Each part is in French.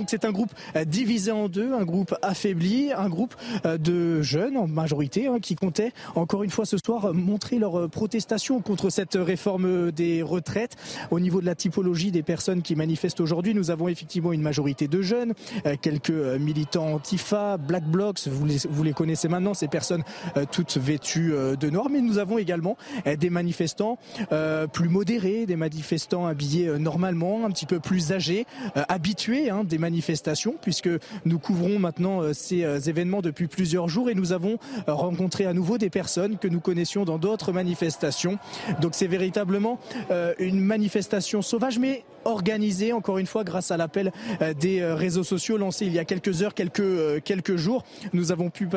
Donc c'est un groupe euh, divisé en deux, un groupe affaibli, un groupe euh, de jeunes en majorité hein, qui comptaient encore une fois ce soir montrer leur euh, protestation contre cette réforme des retraites. Au niveau de la typologie des personnes qui manifestent aujourd'hui, nous avons effectivement une majorité de jeunes, quelques militants antifa, black blocs, vous les, connaissez maintenant, ces personnes toutes vêtues de noir, mais nous avons également des manifestants plus modérés, des manifestants habillés normalement, un petit peu plus âgés, habitués, hein, des puisque nous couvrons maintenant euh, ces euh, événements depuis plusieurs jours et nous avons euh, rencontré à nouveau des personnes que nous connaissions dans d'autres manifestations. Donc c'est véritablement une manifestation sauvage, mais organisée, encore une fois, grâce à l'appel des réseaux sociaux lancés il y a quelques heures, quelques, quelques jours. Nous avons pu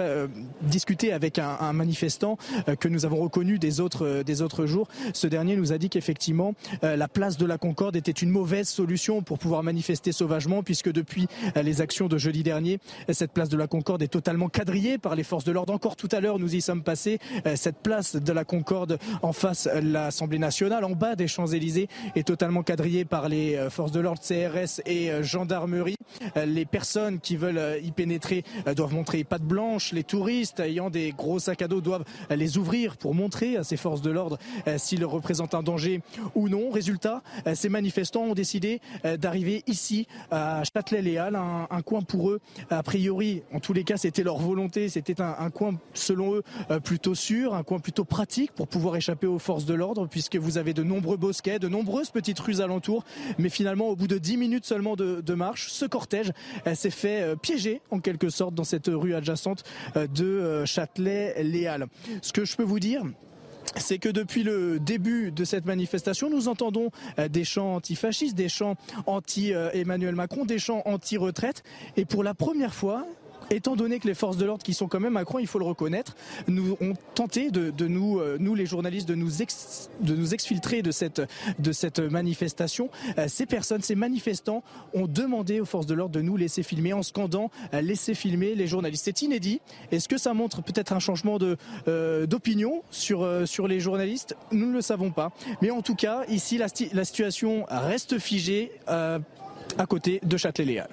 discuter avec un, manifestant que nous avons reconnu des autres, des autres jours. Ce dernier nous a dit qu'effectivement, la place de la Concorde était une mauvaise solution pour pouvoir manifester sauvagement, puisque depuis les actions de jeudi dernier, cette place de la Concorde est totalement quadrillée par les forces de l'ordre. Encore tout à l'heure, nous y sommes passés. Cette place de la Concorde en face de l'Assemblée nationale, en bas des Champs-Élysées, est totalement quadrillée par les forces de l'ordre, CRS et gendarmerie. Les personnes qui veulent y pénétrer doivent montrer patte blanche. Les touristes ayant des gros sacs à dos doivent les ouvrir pour montrer à ces forces de l'ordre s'ils représentent un danger ou non. Résultat, ces manifestants ont décidé d'arriver ici à Châtelet-Léal, un, coin pour eux, a priori, en tous les cas, c'était leur volonté, c'était un, coin, selon eux, euh, plutôt sûr, un coin plutôt pratique pour pouvoir échapper aux forces de l'ordre, puisque vous avez de nombreux bosquets, de nombreuses petites rues alentours, mais finalement, au bout de 10 minutes seulement de, marche, ce cortège s'est fait euh, piéger, en quelque sorte, dans cette rue adjacente euh, de Châtelet-Léal. Ce que je peux vous dire, c'est que depuis le début de cette manifestation, nous entendons euh, des chants antifascistes, des chants anti-Emmanuel Macron, des chants anti-retraite. Et pour la première fois, étant donné que les forces de l'ordre, qui sont quand même à il faut le reconnaître, ont tenté de, nous, euh, nous les journalistes, de nous, exfiltrer de cette, manifestation. Euh, ces personnes, ces manifestants ont demandé aux forces de l'ordre de nous laisser filmer en scandant euh, laisser filmer les journalistes. C'est inédit. Est-ce que ça montre peut-être un changement d'opinion sur, sur les journalistes? Nous ne le savons pas. Mais en tout cas, ici, la, la situation reste figée à côté de Châtelet-Léal.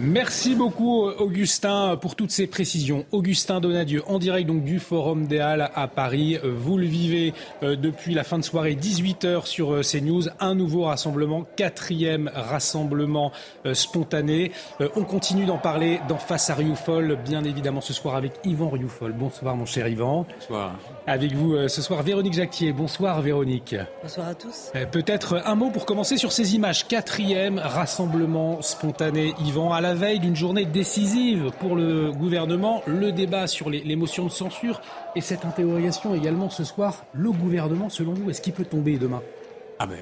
Merci beaucoup Augustin pour toutes ces précisions. Augustin Donadieu en direct donc du Forum des Halles à Paris. Vous le vivez euh, depuis la fin de soirée 18h sur euh, CNews. Un nouveau rassemblement, quatrième rassemblement euh, spontané. On continue d'en parler dans Face à Rioufol, bien évidemment ce soir avec Yvan Rioufol. Bonsoir mon cher Yvan. Bonsoir. Avec vous ce soir Véronique Jacquier. Bonsoir Véronique. Bonsoir à tous. Peut-être un mot pour commencer sur ces images. Quatrième rassemblement spontané Yvan à la veille d'une journée décisive pour le gouvernement, le débat sur les, motions de censure et cette interrogation également ce soir, le gouvernement, selon vous, est-ce qu'il peut tomber demain? Ah ben,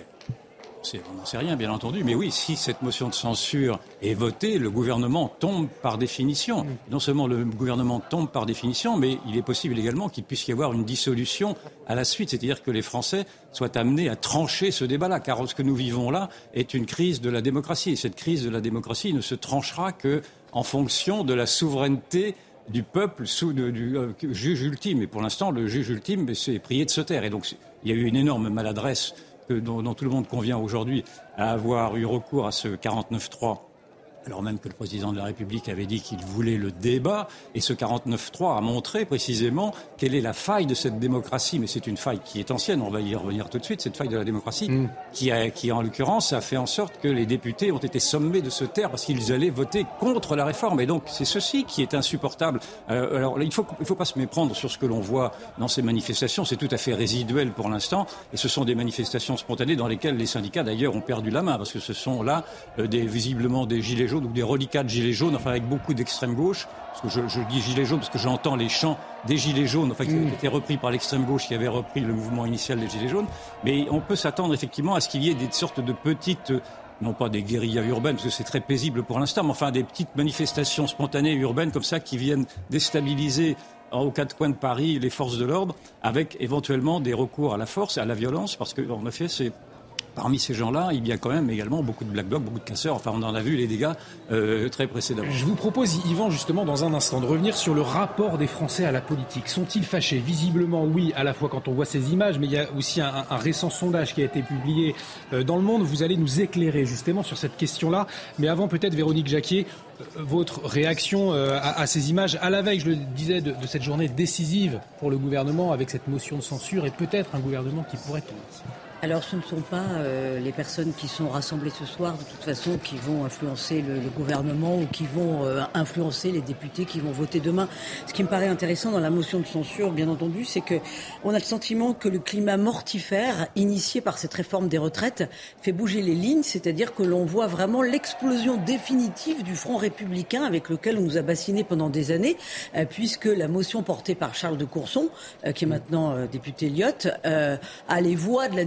on n'en sait rien, bien entendu. Mais oui, si cette motion de censure est votée, le gouvernement tombe par définition. Mm. Non seulement le gouvernement tombe par définition, mais il est possible également qu'il puisse y avoir une dissolution à la suite. C'est-à-dire que les Français soient amenés à trancher ce débat-là. Car ce que nous vivons là est une crise de la démocratie. Et cette crise de la démocratie ne se tranchera que en fonction de la souveraineté du peuple sous du euh, juge ultime. Et pour l'instant, le juge ultime s'est prié de se taire. Et donc, il y a eu une énorme maladresse dont, tout le monde convient aujourd'hui à avoir eu recours à ce 49-3 alors même que le président de la République avait dit qu'il voulait le débat. Et ce 49-3 a montré précisément quelle est la faille de cette démocratie. Mais c'est une faille qui est ancienne, on va y revenir tout de suite, cette faille de la démocratie, mm. qui, a, qui en l'occurrence a fait en sorte que les députés ont été sommés de se taire parce qu'ils allaient voter contre la réforme. Et donc c'est ceci qui est insupportable. Euh, alors il ne faut, il faut pas se méprendre sur ce que l'on voit dans ces manifestations. C'est tout à fait résiduel pour l'instant. Et ce sont des manifestations spontanées dans lesquelles les syndicats d'ailleurs ont perdu la main parce que ce sont là euh, des, visiblement des gilets jaunes ou des reliquats de gilets jaunes, enfin avec beaucoup d'extrême gauche. Parce que je, dis gilets jaunes parce que j'entends les chants des gilets jaunes, enfin qui ont mm. été repris par l'extrême gauche qui avait repris le mouvement initial des gilets jaunes. Mais on peut s'attendre effectivement à ce qu'il y ait des sortes de petites non pas des guérillas urbaines, parce que c'est très paisible pour l'instant, mais enfin des petites manifestations spontanées urbaines comme ça qui viennent déstabiliser aux quatre coins de Paris les forces de l'ordre, avec éventuellement des recours à la force, à la violence, parce qu'en effet, c'est Parmi ces gens-là, il y a quand même également beaucoup de black blocs, beaucoup de casseurs. Enfin, on en a vu les dégâts euh, très précédemment. Je vous propose, Yvan, justement, dans un instant, de revenir sur le rapport des Français à la politique. Sont-ils fâchés Visiblement, oui, à la fois quand on voit ces images, mais il y a aussi un, récent sondage qui a été publié euh, dans Le Monde. Vous allez nous éclairer justement sur cette question-là. Mais avant, peut-être, Véronique Jacquier, euh, votre réaction à, ces images à la veille, je le disais, de, de cette journée décisive pour le gouvernement avec cette motion de censure et peut-être un gouvernement qui pourrait tomber. Alors ce ne sont pas euh, les personnes qui sont rassemblées ce soir de toute façon qui vont influencer le, gouvernement ou qui vont euh, influencer les députés qui vont voter demain. Ce qui me paraît intéressant dans la motion de censure, bien entendu, c'est que on a le sentiment que le climat mortifère initié par cette réforme des retraites fait bouger les lignes, c'est-à-dire que l'on voit vraiment l'explosion définitive du front républicain avec lequel on nous a bassiné pendant des années, euh, puisque la motion portée par Charles de Courson, qui est maintenant député Lyotte, a les voix de la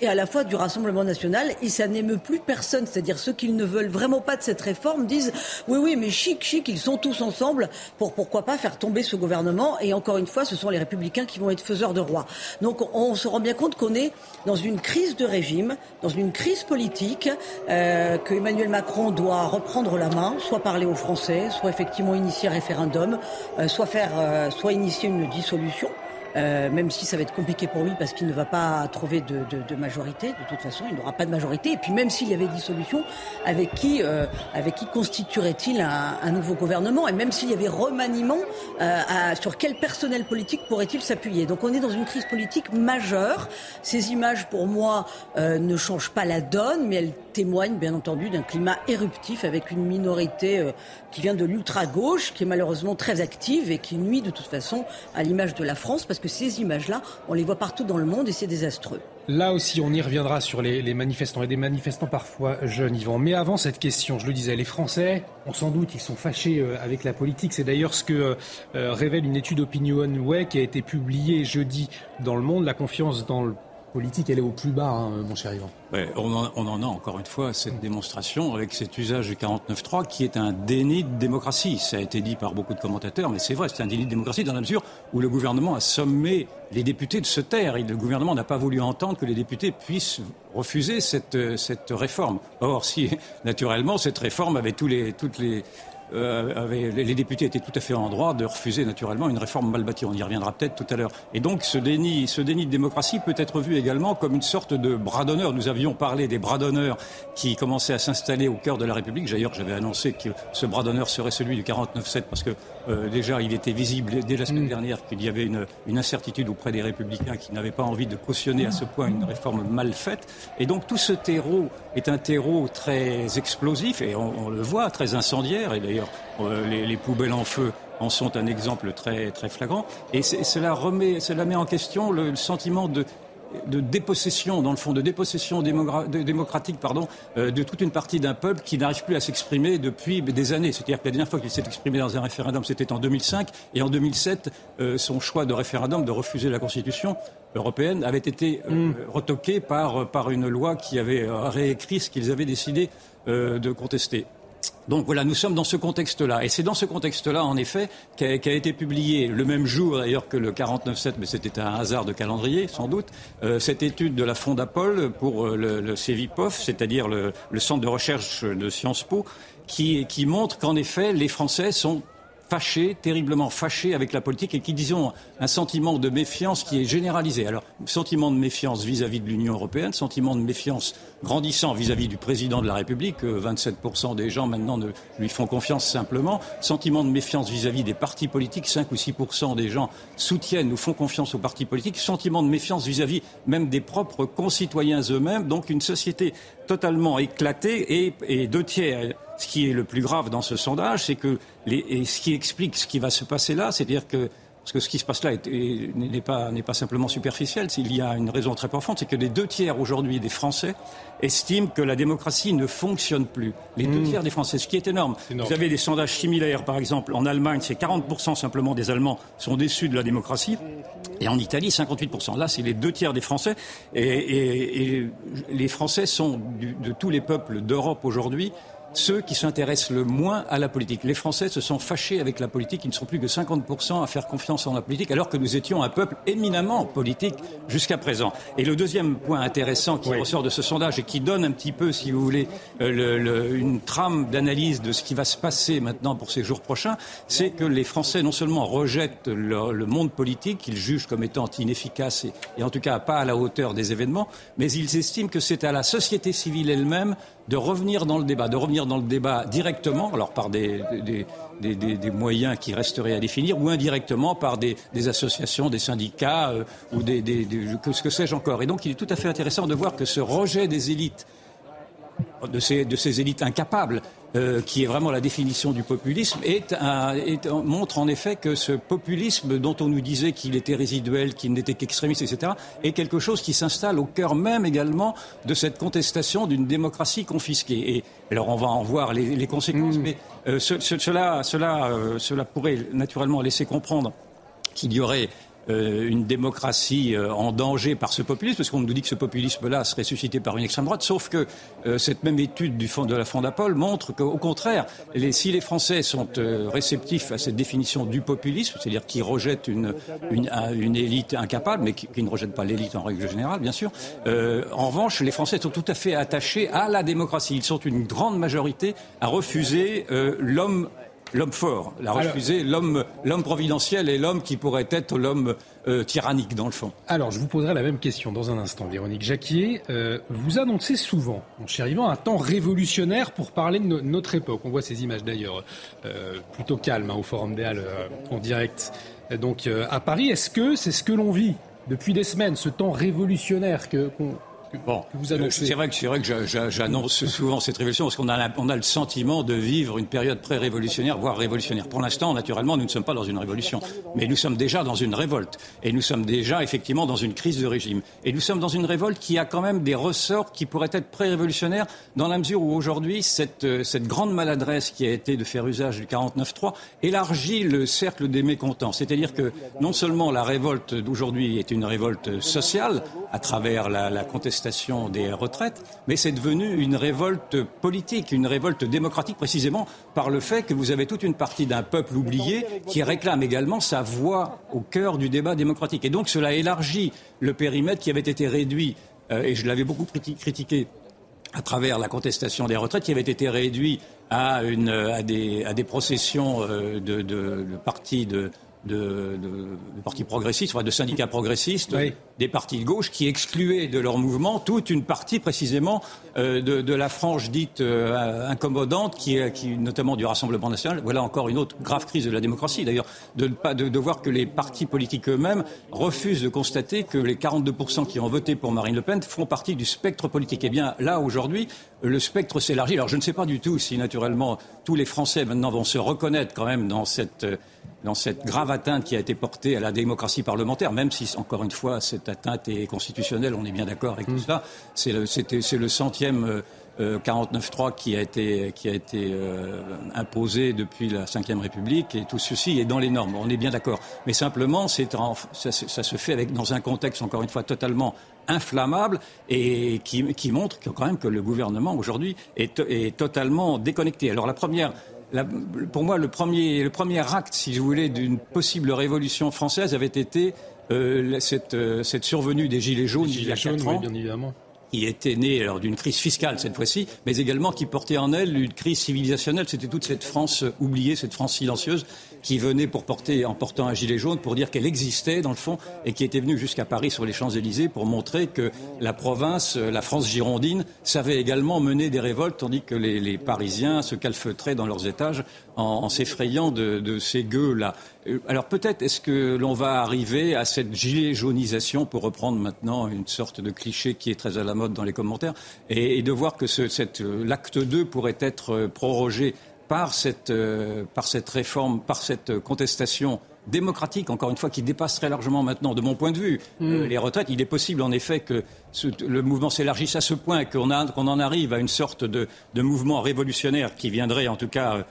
Et à la fois du Rassemblement national et ça n'émeut plus personne. C'est-à-dire ceux qui ne veulent vraiment pas de cette réforme disent oui, oui, mais chic, chic, ils sont tous ensemble pour pourquoi pas faire tomber ce gouvernement. Et encore une fois, ce sont les républicains qui vont être faiseurs de roi. Donc on se rend bien compte qu'on est dans une crise de régime, dans une crise politique, euh, que Emmanuel Macron doit reprendre la main, soit parler aux Français, soit effectivement initier un référendum, euh, soit faire, euh, soit initier une dissolution. Euh, même si ça va être compliqué pour lui parce qu'il ne va pas trouver de, de, de majorité. De toute façon, il n'aura pas de majorité. Et puis même s'il y avait dissolution, avec qui, euh, avec qui constituerait-il un, un, nouveau gouvernement? Et même s'il y avait remaniement, euh, à, sur quel personnel politique pourrait-il s'appuyer? Donc on est dans une crise politique majeure. Ces images, pour moi, euh, ne changent pas la donne, mais elles témoignent bien entendu d'un climat éruptif avec une minorité euh, qui vient de l'ultra-gauche, qui est malheureusement très active et qui nuit de toute façon à l'image de la France parce que ces images-là, on les voit partout dans le monde et c'est désastreux. Là aussi, on y reviendra sur les, manifestants et des manifestants parfois jeunes, Yvan. Mais avant cette question, je le disais, les Français, on s'en doute, ils sont fâchés euh, avec la politique. C'est d'ailleurs ce que euh, révèle une étude OpinionWay qui a été publiée jeudi dans Le Monde. La confiance dans le politique, elle est au plus bas, hein, mon cher Yvan. on, en, a encore une fois cette démonstration avec cet usage du 49.3 qui est un déni de démocratie. Ça a été dit par beaucoup de commentateurs, mais c'est vrai, c'est un déni de démocratie dans la mesure où le gouvernement a sommé les députés de se taire. Le gouvernement n'a pas voulu entendre que les députés puissent refuser cette, cette réforme. Or, si naturellement cette réforme avait tous les, toutes les euh, les députés étaient tout à fait en droit de refuser naturellement une réforme mal bâtie. On y reviendra peut-être tout à l'heure. Et donc ce déni, ce déni de démocratie peut être vu également comme une sorte de bras d'honneur. Nous avions parlé des bras d'honneur qui commençaient à s'installer au cœur de la République. D'ailleurs, j'avais annoncé que ce bras d'honneur serait celui du 49-7 parce que euh, déjà il était visible dès la semaine mm. dernière qu'il y avait une, une, incertitude auprès des républicains qui n'avaient pas envie de cautionner à ce point une réforme mal faite. Et donc tout ce terreau est un terreau très explosif et on, on le voit, très incendiaire. Et d'ailleurs, euh, les, les, poubelles en feu en sont un exemple très, très flagrant. Et cela, remet, cela met en question le, sentiment de, de dépossession, dans le fond, de dépossession démocratique pardon, euh, de toute une partie d'un peuple qui n'arrive plus à s'exprimer depuis des années. C'est-à-dire que la dernière fois qu'il s'est exprimé dans un référendum, c'était en 2005, et en 2007, euh, son choix de référendum de refuser la Constitution européenne avait été mm. retoqué par, par une loi qui avait réécrit ce qu'ils avaient décidé de contester. Donc voilà, nous sommes dans ce contexte-là. Et c'est dans ce contexte-là, en effet, qu'a été publié le même jour d'ailleurs que le 49-7, mais c'était un hasard de calendrier, sans doute, euh, cette étude de la Fondapol pour euh, le, le c'est-à-dire le, Centre de recherche de Sciences Po, qui montre qu'en effet, les Français sont fâchés, terriblement fâchés avec la politique et qui, disons, un sentiment de méfiance qui est généralisé. Alors, sentiment de méfiance vis-à-vis de l'Union européenne, sentiment de méfiance grandissant vis-à-vis du président de la République, 27% des gens maintenant ne lui font confiance simplement, sentiment de méfiance vis-à-vis des partis politiques, 5 ou 6% des gens soutiennent ou font confiance aux partis politiques, sentiment de méfiance vis-à-vis même des propres concitoyens eux-mêmes, donc une société totalement éclatée et, et deux tiers ce qui est le plus grave dans ce sondage, c'est que les, ce qui explique ce qui va se passer là, c'est-à-dire que parce que ce qui se passe là n'est pas, pas simplement superficiel, il y a une raison très profonde, c'est que les deux tiers aujourd'hui des Français estiment que la démocratie ne fonctionne plus. Les deux hmm. tiers des Français, ce qui est énorme. Vous avez des sondages similaires, par exemple, en Allemagne, c'est 40% simplement des Allemands sont déçus de la démocratie, et en Italie, 58%. Là, c'est les deux tiers des Français, et, les Français sont, de tous les peuples d'Europe aujourd'hui, ceux qui s'intéressent le moins à la politique. Les Français se sont fâchés avec la politique. Ils ne sont plus que 50% à faire confiance en la politique, alors que nous étions un peuple éminemment politique jusqu'à présent. Et le deuxième point intéressant qui ressort de ce sondage et qui donne un petit peu, si vous voulez, euh, une trame d'analyse de ce qui va se passer maintenant pour ces jours prochains, c'est que les Français non seulement rejettent le, monde politique, qu'ils jugent comme étant inefficace et, et en tout cas pas à la hauteur des événements, mais ils estiment que c'est à la société civile elle-même de revenir dans le débat, de revenir dans le débat directement, alors par des, des, moyens qui resteraient à définir, ou indirectement par des, associations, des syndicats, euh, ou des, que, ce que sais-je encore. Et donc il est tout à fait intéressant de voir que ce rejet des élites de ces, de ces élites incapables euh, qui est vraiment la définition du populisme, montre en effet que ce populisme dont on nous disait qu'il était résiduel, qu'il n'était qu'extrémiste, etc., est quelque chose qui s'installe au cœur même également de cette contestation d'une démocratie confisquée. Et alors on va en voir les, conséquences, mmh. mais euh, cela, cela, euh, cela pourrait naturellement laisser comprendre qu'il y aurait euh, une démocratie euh, en danger par ce populisme, parce qu'on nous dit que ce populisme-là serait suscité par une extrême droite, sauf que euh, cette même étude du fond, de la Fondapol montre qu'au contraire, si les Français sont réceptifs à cette définition du populisme, c'est-à-dire qu'ils rejettent une, une, une, élite incapable, mais qui, qui ne rejettent pas l'élite en règle générale, bien sûr, en revanche, les Français sont tout à fait attachés à la démocratie. Ils sont une grande majorité à refuser l'homme l'homme fort, la refusé l'homme, l'homme providentiel et l'homme qui pourrait être l'homme euh, tyrannique dans le fond. Alors, je vous poserai la même question dans un instant, Véronique Jacquier. Euh, vous annoncez souvent, mon cher Yvan, un temps révolutionnaire pour parler de notre époque. On voit ces images d'ailleurs euh, plutôt calmes hein, au Forum des Halles en direct. Donc, à Paris, est-ce que c'est ce que l'on vit depuis des semaines, ce temps révolutionnaire que, Bon, c'est vrai que c'est vrai que j'annonce souvent cette révolution parce qu'on a, on a le sentiment de vivre une période pré-révolutionnaire, voire révolutionnaire. Pour l'instant, naturellement, nous ne sommes pas dans une révolution, mais nous sommes déjà dans une révolte et nous sommes déjà effectivement dans une crise de régime. Et nous sommes dans une révolte qui a quand même des ressorts qui pourraient être pré-révolutionnaires dans la mesure où aujourd'hui cette, euh, cette grande maladresse qui a été de faire usage du 49.3 élargit le cercle des mécontents. C'est-à-dire que non seulement la révolte d'aujourd'hui est une révolte sociale à travers la, la contestation des retraites, mais c'est devenu une révolte politique, une révolte démocratique précisément par le fait que vous avez toute une partie d'un peuple oublié qui réclame également sa voix au cœur du débat démocratique. Et donc cela élargit le périmètre qui avait été réduit, euh, et je l'avais beaucoup critiqué à travers la contestation des retraites, qui avait été réduit à, des, processions euh, de, de, partis progressistes, de syndicats progressistes, des partis de gauche qui excluaient de leur mouvement toute une partie précisément euh, de, la frange dite euh, incommodante, qui, qui, notamment du Rassemblement national. Voilà encore une autre grave crise de la démocratie, d'ailleurs, de, de, de voir que les partis politiques eux-mêmes refusent de constater que les 42% qui ont voté pour Marine Le Pen font partie du spectre politique. Eh bien, là, aujourd'hui, le spectre s'élargit. Alors, je ne sais pas du tout si, naturellement, tous les Français maintenant vont se reconnaître quand même dans cette dans cette grave atteinte qui a été portée à la démocratie parlementaire, même si, encore une fois, cette atteinte est constitutionnelle, on est bien d'accord avec tout mm. cela. C'est le, le, centième euh, 49.3 euh, qui a été, qui a été euh, imposé depuis la Ve République, et tout ceci est dans les normes, on est bien d'accord. Mais simplement, ça, ça, se fait avec, dans un contexte, encore une fois, totalement inflammable et qui, qui montre que, quand même que le gouvernement aujourd'hui est, est totalement déconnecté. Alors la première pour moi, le premier, le premier acte, si je voulais, d'une possible révolution française avait été euh, cette, euh, cette, survenue des Gilets jaunes il y a quatre ans. bien évidemment qui était née alors d'une crise fiscale cette fois-ci, mais également qui portait en elle une crise civilisationnelle. C'était toute cette France oubliée, cette France silencieuse qui venait pour porter, en portant un gilet jaune, pour dire qu'elle existait dans le fond et qui était venue jusqu'à Paris sur les Champs-Élysées pour montrer que la province, la France girondine, savait également mener des révoltes, tandis que les, les Parisiens se calfeutraient dans leurs étages en, en s'effrayant de, de, ces gueux-là. Euh, alors peut-être est-ce que l'on va arriver à cette gilet jaunisation, pour reprendre maintenant une sorte de cliché qui est très à la mode dans les commentaires, et, et de voir que ce, cette, l'acte 2 pourrait être prorogé par cette, euh, par cette réforme, par cette contestation démocratique, encore une fois, qui dépasse très largement maintenant, de mon point de vue, mm. les retraites. Il est possible, en effet, que le mouvement s'élargisse à ce point qu'on en arrive à une sorte de, mouvement révolutionnaire qui viendrait, en tout cas,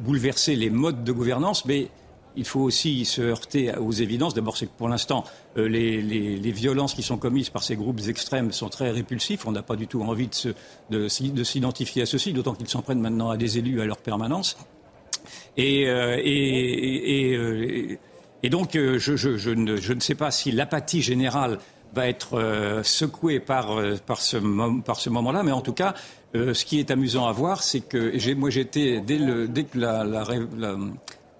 bouleverser les modes de gouvernance, mais il faut aussi se heurter aux évidences. D'abord, c'est que pour l'instant, euh, les, violences qui sont commises par ces groupes extrêmes sont très répulsifs. On n'a pas du tout envie de, s'identifier à ceux-ci, d'autant qu'ils s'en prennent maintenant à des élus à leur permanence. Et, euh, euh, donc, je, ne, sais pas si l'apathie générale va être secouée par, ce, moment-là, mais en tout cas, ce qui est amusant à voir, c'est que moi j'étais dès, dès que la,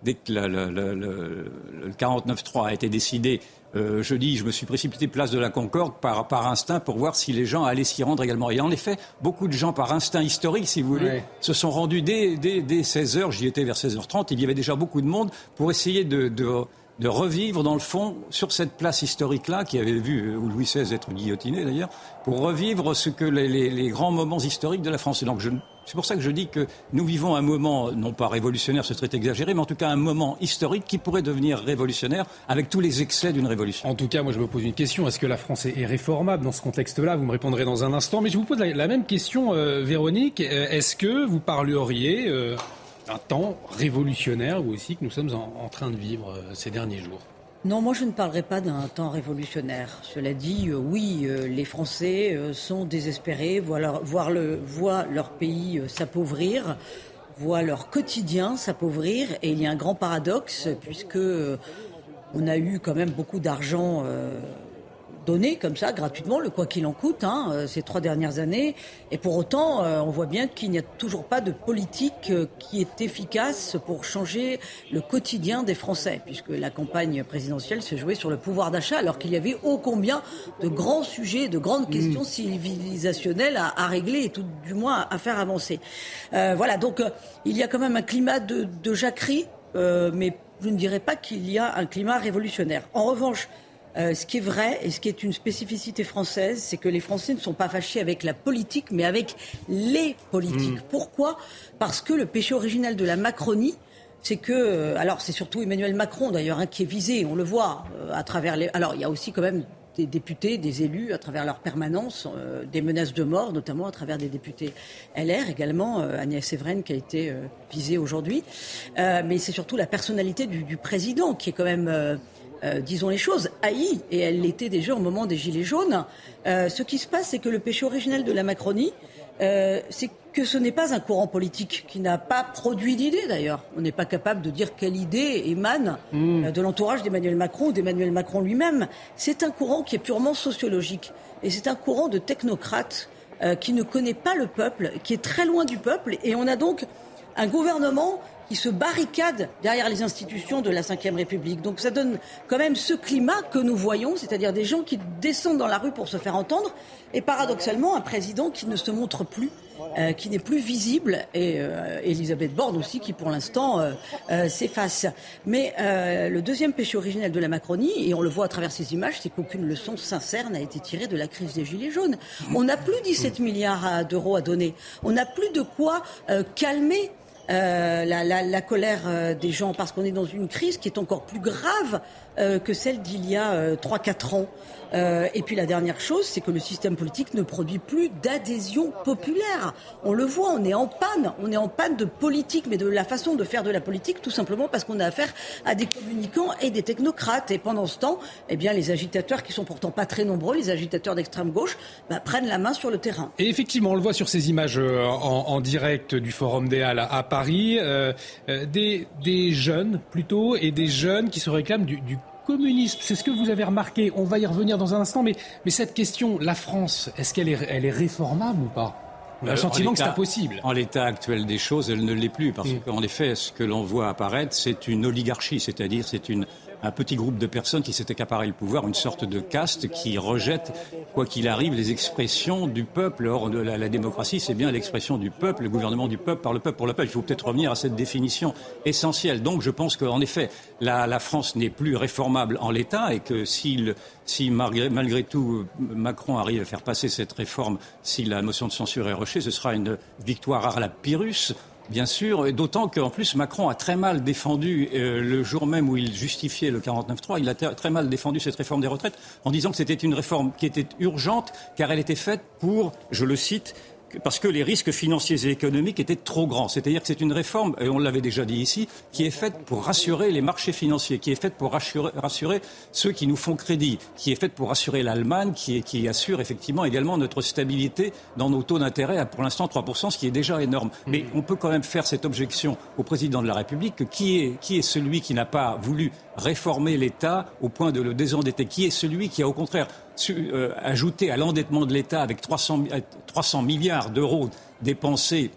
dès que le, le, le, 49-3 a été décidé euh, jeudi, je me suis précipité place de la Concorde par, par instinct pour voir si les gens allaient s'y rendre également. Et en effet, beaucoup de gens, par instinct historique, si vous voulez, se sont rendus dès, dès, dès 16h. J'y étais vers 16h30. Il y avait déjà beaucoup de monde pour essayer de, de de revivre, dans le fond, sur cette place historique-là, qui avait vu euh, Louis XVI être guillotiné d'ailleurs, pour revivre ce que les, grands moments historiques de la France. Et donc, c'est pour ça que je dis que nous vivons un moment, non pas révolutionnaire, ce serait exagéré, mais en tout cas un moment historique qui pourrait devenir révolutionnaire avec tous les excès d'une révolution. En tout cas, moi je me pose une question. Est-ce que la France est réformable dans ce contexte-là? Vous me répondrez dans un instant. Mais je vous pose la, même question, euh, Véronique. Euh, est-ce que vous parleriez un temps révolutionnaire ou aussi que nous sommes en, train de vivre euh, ces derniers jours? Non, moi je ne parlerai pas d'un temps révolutionnaire. Cela dit, euh, oui, euh, les Français sont désespérés, voient leur, leur pays s'appauvrir, voient leur quotidien s'appauvrir, et il y a un grand paradoxe puisque on a eu quand même beaucoup d'argent donné comme ça gratuitement le quoi qu'il en coûte hein, euh, ces trois dernières années. Et pour autant euh, on voit bien qu'il n'y a toujours pas de politique euh, qui est efficace pour changer le quotidien des Français puisque la campagne présidentielle s'est jouée sur le pouvoir d'achat alors qu'il y avait ô combien de grands sujets de grandes mmh. questions civilisationnelles à, régler et tout du moins à, faire avancer. Voilà donc il y a quand même un climat de, de jacquerie mais je ne dirais pas qu'il y a un climat révolutionnaire. En revanche euh, ce qui est vrai et ce qui est une spécificité française, c'est que les Français ne sont pas fâchés avec la politique, mais avec les politiques. Mm. Pourquoi? Parce que le péché original de la Macronie, c'est que, euh, alors c'est surtout Emmanuel Macron d'ailleurs hein, qui est visé, on le voit euh, à travers les. Alors il y a aussi quand même des députés, des élus à travers leur permanence, des menaces de mort, notamment à travers des députés LR également, Agnès Evren qui a été visée aujourd'hui. mais c'est surtout la personnalité du, du, président qui est quand même euh, disons les choses, haïe, et elle l'était déjà au moment des Gilets jaunes. Euh, ce qui se passe, c'est que le péché originel de la Macronie, euh, c'est que ce n'est pas un courant politique qui n'a pas produit d'idées d'ailleurs. On n'est pas capable de dire quelle idée émane hmm. de l'entourage d'Emmanuel Macron ou d'Emmanuel Macron lui-même. C'est un courant qui est purement sociologique et c'est un courant de technocrates qui ne connaît pas le peuple, qui est très loin du peuple et on a donc un gouvernement qui se barricadent derrière les institutions de la Ve République. Donc ça donne quand même ce climat que nous voyons, c'est-à-dire des gens qui descendent dans la rue pour se faire entendre, et paradoxalement un président qui ne se montre plus, euh, qui n'est plus visible, et euh, Elisabeth Borne aussi qui pour l'instant euh, s'efface. Mais le deuxième péché originel de la Macronie, et on le voit à travers ces images, c'est qu'aucune leçon sincère n'a été tirée de la crise des Gilets jaunes. On n'a plus 17 milliards d'euros à donner. On n'a plus de quoi calmer euh, la, la, la, colère euh, des gens parce qu'on est dans une crise qui est encore plus grave euh, que celle d'il y a 3-4 ans. Euh, et puis la dernière chose, c'est que le système politique ne produit plus d'adhésion populaire. On le voit, on est en panne. On est en panne de politique, mais de la façon de faire de la politique, tout simplement parce qu'on a affaire à des communicants et des technocrates. Et pendant ce temps, eh bien, les agitateurs, qui sont pourtant pas très nombreux, les agitateurs d'extrême gauche, bah, prennent la main sur le terrain. Et effectivement, on le voit sur ces images euh, en, direct du Forum des Halles à Paris, euh, des, jeunes plutôt, et des jeunes qui se réclament du communiste. C'est ce que vous avez remarqué. On va y revenir dans un instant. Mais, mais cette question, la France, est-ce qu'elle est, elle est réformable ou pas? On a le euh, sentiment que c'est impossible. En l'état actuel des choses, elle ne l'est plus. Parce mm. qu'en effet, ce que l'on voit apparaître, c'est une oligarchie. C'est-à-dire, c'est une un petit groupe de personnes qui s'est accaparé le pouvoir, une sorte de caste qui rejette, quoi qu'il arrive, les expressions du peuple. Or, la, la démocratie, c'est bien l'expression du peuple, le gouvernement du peuple par le peuple pour le peuple. Il faut peut-être revenir à cette définition essentielle. Donc, je pense qu'en effet, la, la France n'est plus réformable en l'état et que si, si malgré, malgré, tout Macron arrive à faire passer cette réforme, si la motion de censure est rejetée, ce sera une victoire à la Pyrrhus bien sûr, d'autant qu'en plus Macron a très mal défendu euh, le jour même où il justifiait le 49.3, il a très mal défendu cette réforme des retraites en disant que c'était une réforme qui était urgente car elle était faite pour, je le cite, parce que les risques financiers et économiques étaient trop grands. C'est-à-dire que c'est une réforme, et on l'avait déjà dit ici, qui est faite pour rassurer les marchés financiers, qui est faite pour rassurer, rassurer ceux qui nous font crédit, qui est faite pour rassurer l'Allemagne, qui, qui, assure effectivement également notre stabilité dans nos taux d'intérêt à pour l'instant 3%, ce qui est déjà énorme. Mais mmh. on peut quand même faire cette objection au président de la République, qui est, qui est celui qui n'a pas voulu réformer l'État au point de le désendetter, qui est celui qui a au contraire euh, ajouté à l'endettement de l'État avec 300, 300 euh, milliards d'euros dépensés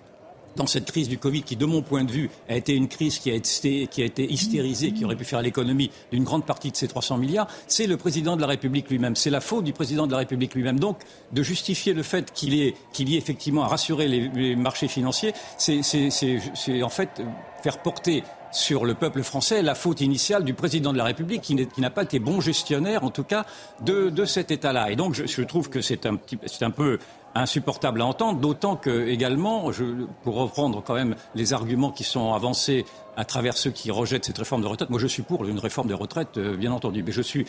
dans cette crise du Covid, qui, de mon point de vue, a été une crise qui a été, hystérisée, qui aurait pu faire l'économie d'une grande partie de ces 300 milliards, c'est le président de la République lui-même. C'est la faute du président de la République lui-même. Donc, de justifier le fait qu'il y ait effectivement à rassurer les, marchés financiers, c'est en fait faire porter sur le peuple français la faute initiale du président de la République qui n'a pas été bon gestionnaire, en tout cas, de, cet État-là. Et donc, je, trouve que c'est un, petit, un peu insupportable à entendre, d'autant que, également, je, pour reprendre quand même les arguments qui sont avancés à travers ceux qui rejettent cette réforme de retraite. Moi, je suis pour une réforme de retraite, euh, bien entendu. Mais je suis,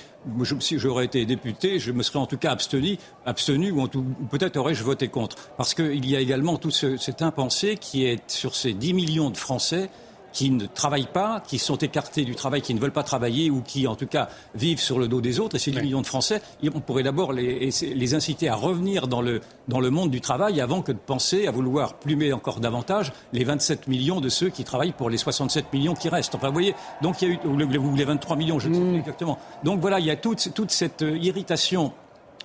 si j'aurais été député, je me serais en tout cas abstenu, abstenu ou, peut-être aurais-je voté contre. Parce qu'il y a également tout ce, cet impensé qui est sur ces 10 millions de Français qui ne travaillent pas, qui sont écartés du travail, qui ne veulent pas travailler ou qui, en tout cas, vivent sur le dos des autres. Et ces 10 millions de Français, on pourrait d'abord les, les, inciter à revenir dans le, dans le monde du travail avant que de penser à vouloir plumer encore davantage les 27 millions de ceux qui travaillent pour les 67 millions qui restent. Enfin, vous voyez, donc il y a eu, ou les 23 millions, je ne sais plus mmh. exactement. Donc voilà, il y a toute, toute cette euh, irritation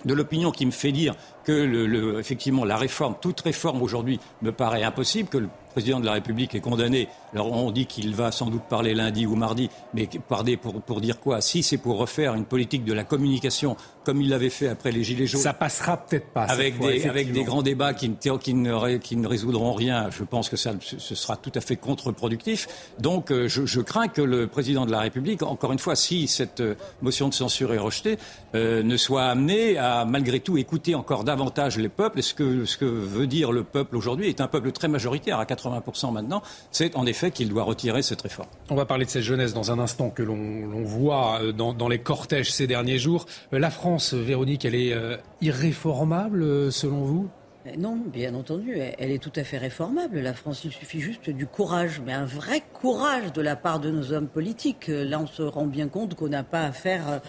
de l'opinion qui me fait dire que le, le, effectivement la réforme, toute réforme aujourd'hui me paraît impossible, que le président de la République est condamné. Alors on dit qu'il va sans doute parler lundi ou mardi, mais parler pour, pour dire quoi? Si c'est pour refaire une politique de la communication comme il l'avait fait après les Gilets jaunes. Ça passera peut-être pas. Avec, des, avec des grands débats qui ne, qui, ne, qui ne, résoudront rien, je pense que ça, ce sera tout à fait contre-productif. Donc euh, je, je, crains que le président de la République, encore une fois, si cette euh, motion de censure est rejetée, euh, ne soit amené à malgré tout écouter encore davantage les peuples. Et ce que, ce que veut dire le peuple aujourd'hui est un peuple très majoritaire à 80% maintenant, c'est en effet qu'il doit retirer cette réforme. On va parler de cette jeunesse dans un instant que l'on voit euh, dans, dans, les cortèges ces derniers jours. Euh, la France, Véronique, elle est euh, irréformable selon vous? Non, bien entendu, elle est tout à fait réformable. La France, il suffit juste du courage, mais un vrai courage de la part de nos hommes politiques. Là, on se rend bien compte qu'on n'a pas affaire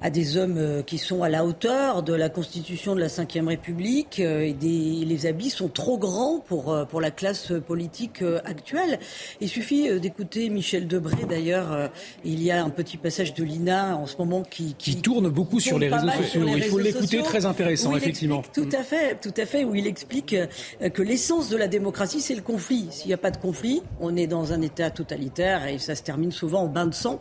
à des hommes euh, qui sont à la hauteur de la constitution de la Ve République euh, et des, les habits sont trop grands pour, euh, pour la classe politique actuelle. Il suffit d'écouter Michel Debré d'ailleurs. Il y a un petit passage de l'INA en ce moment qui, qui, tourne beaucoup sur les réseaux sociaux. il faut l'écouter, très intéressant, effectivement. Tout à fait, tout à fait, où il explique que l'essence de la démocratie, c'est le conflit. S'il n'y a pas de conflit, on est dans un État totalitaire et ça se termine souvent en bain de sang.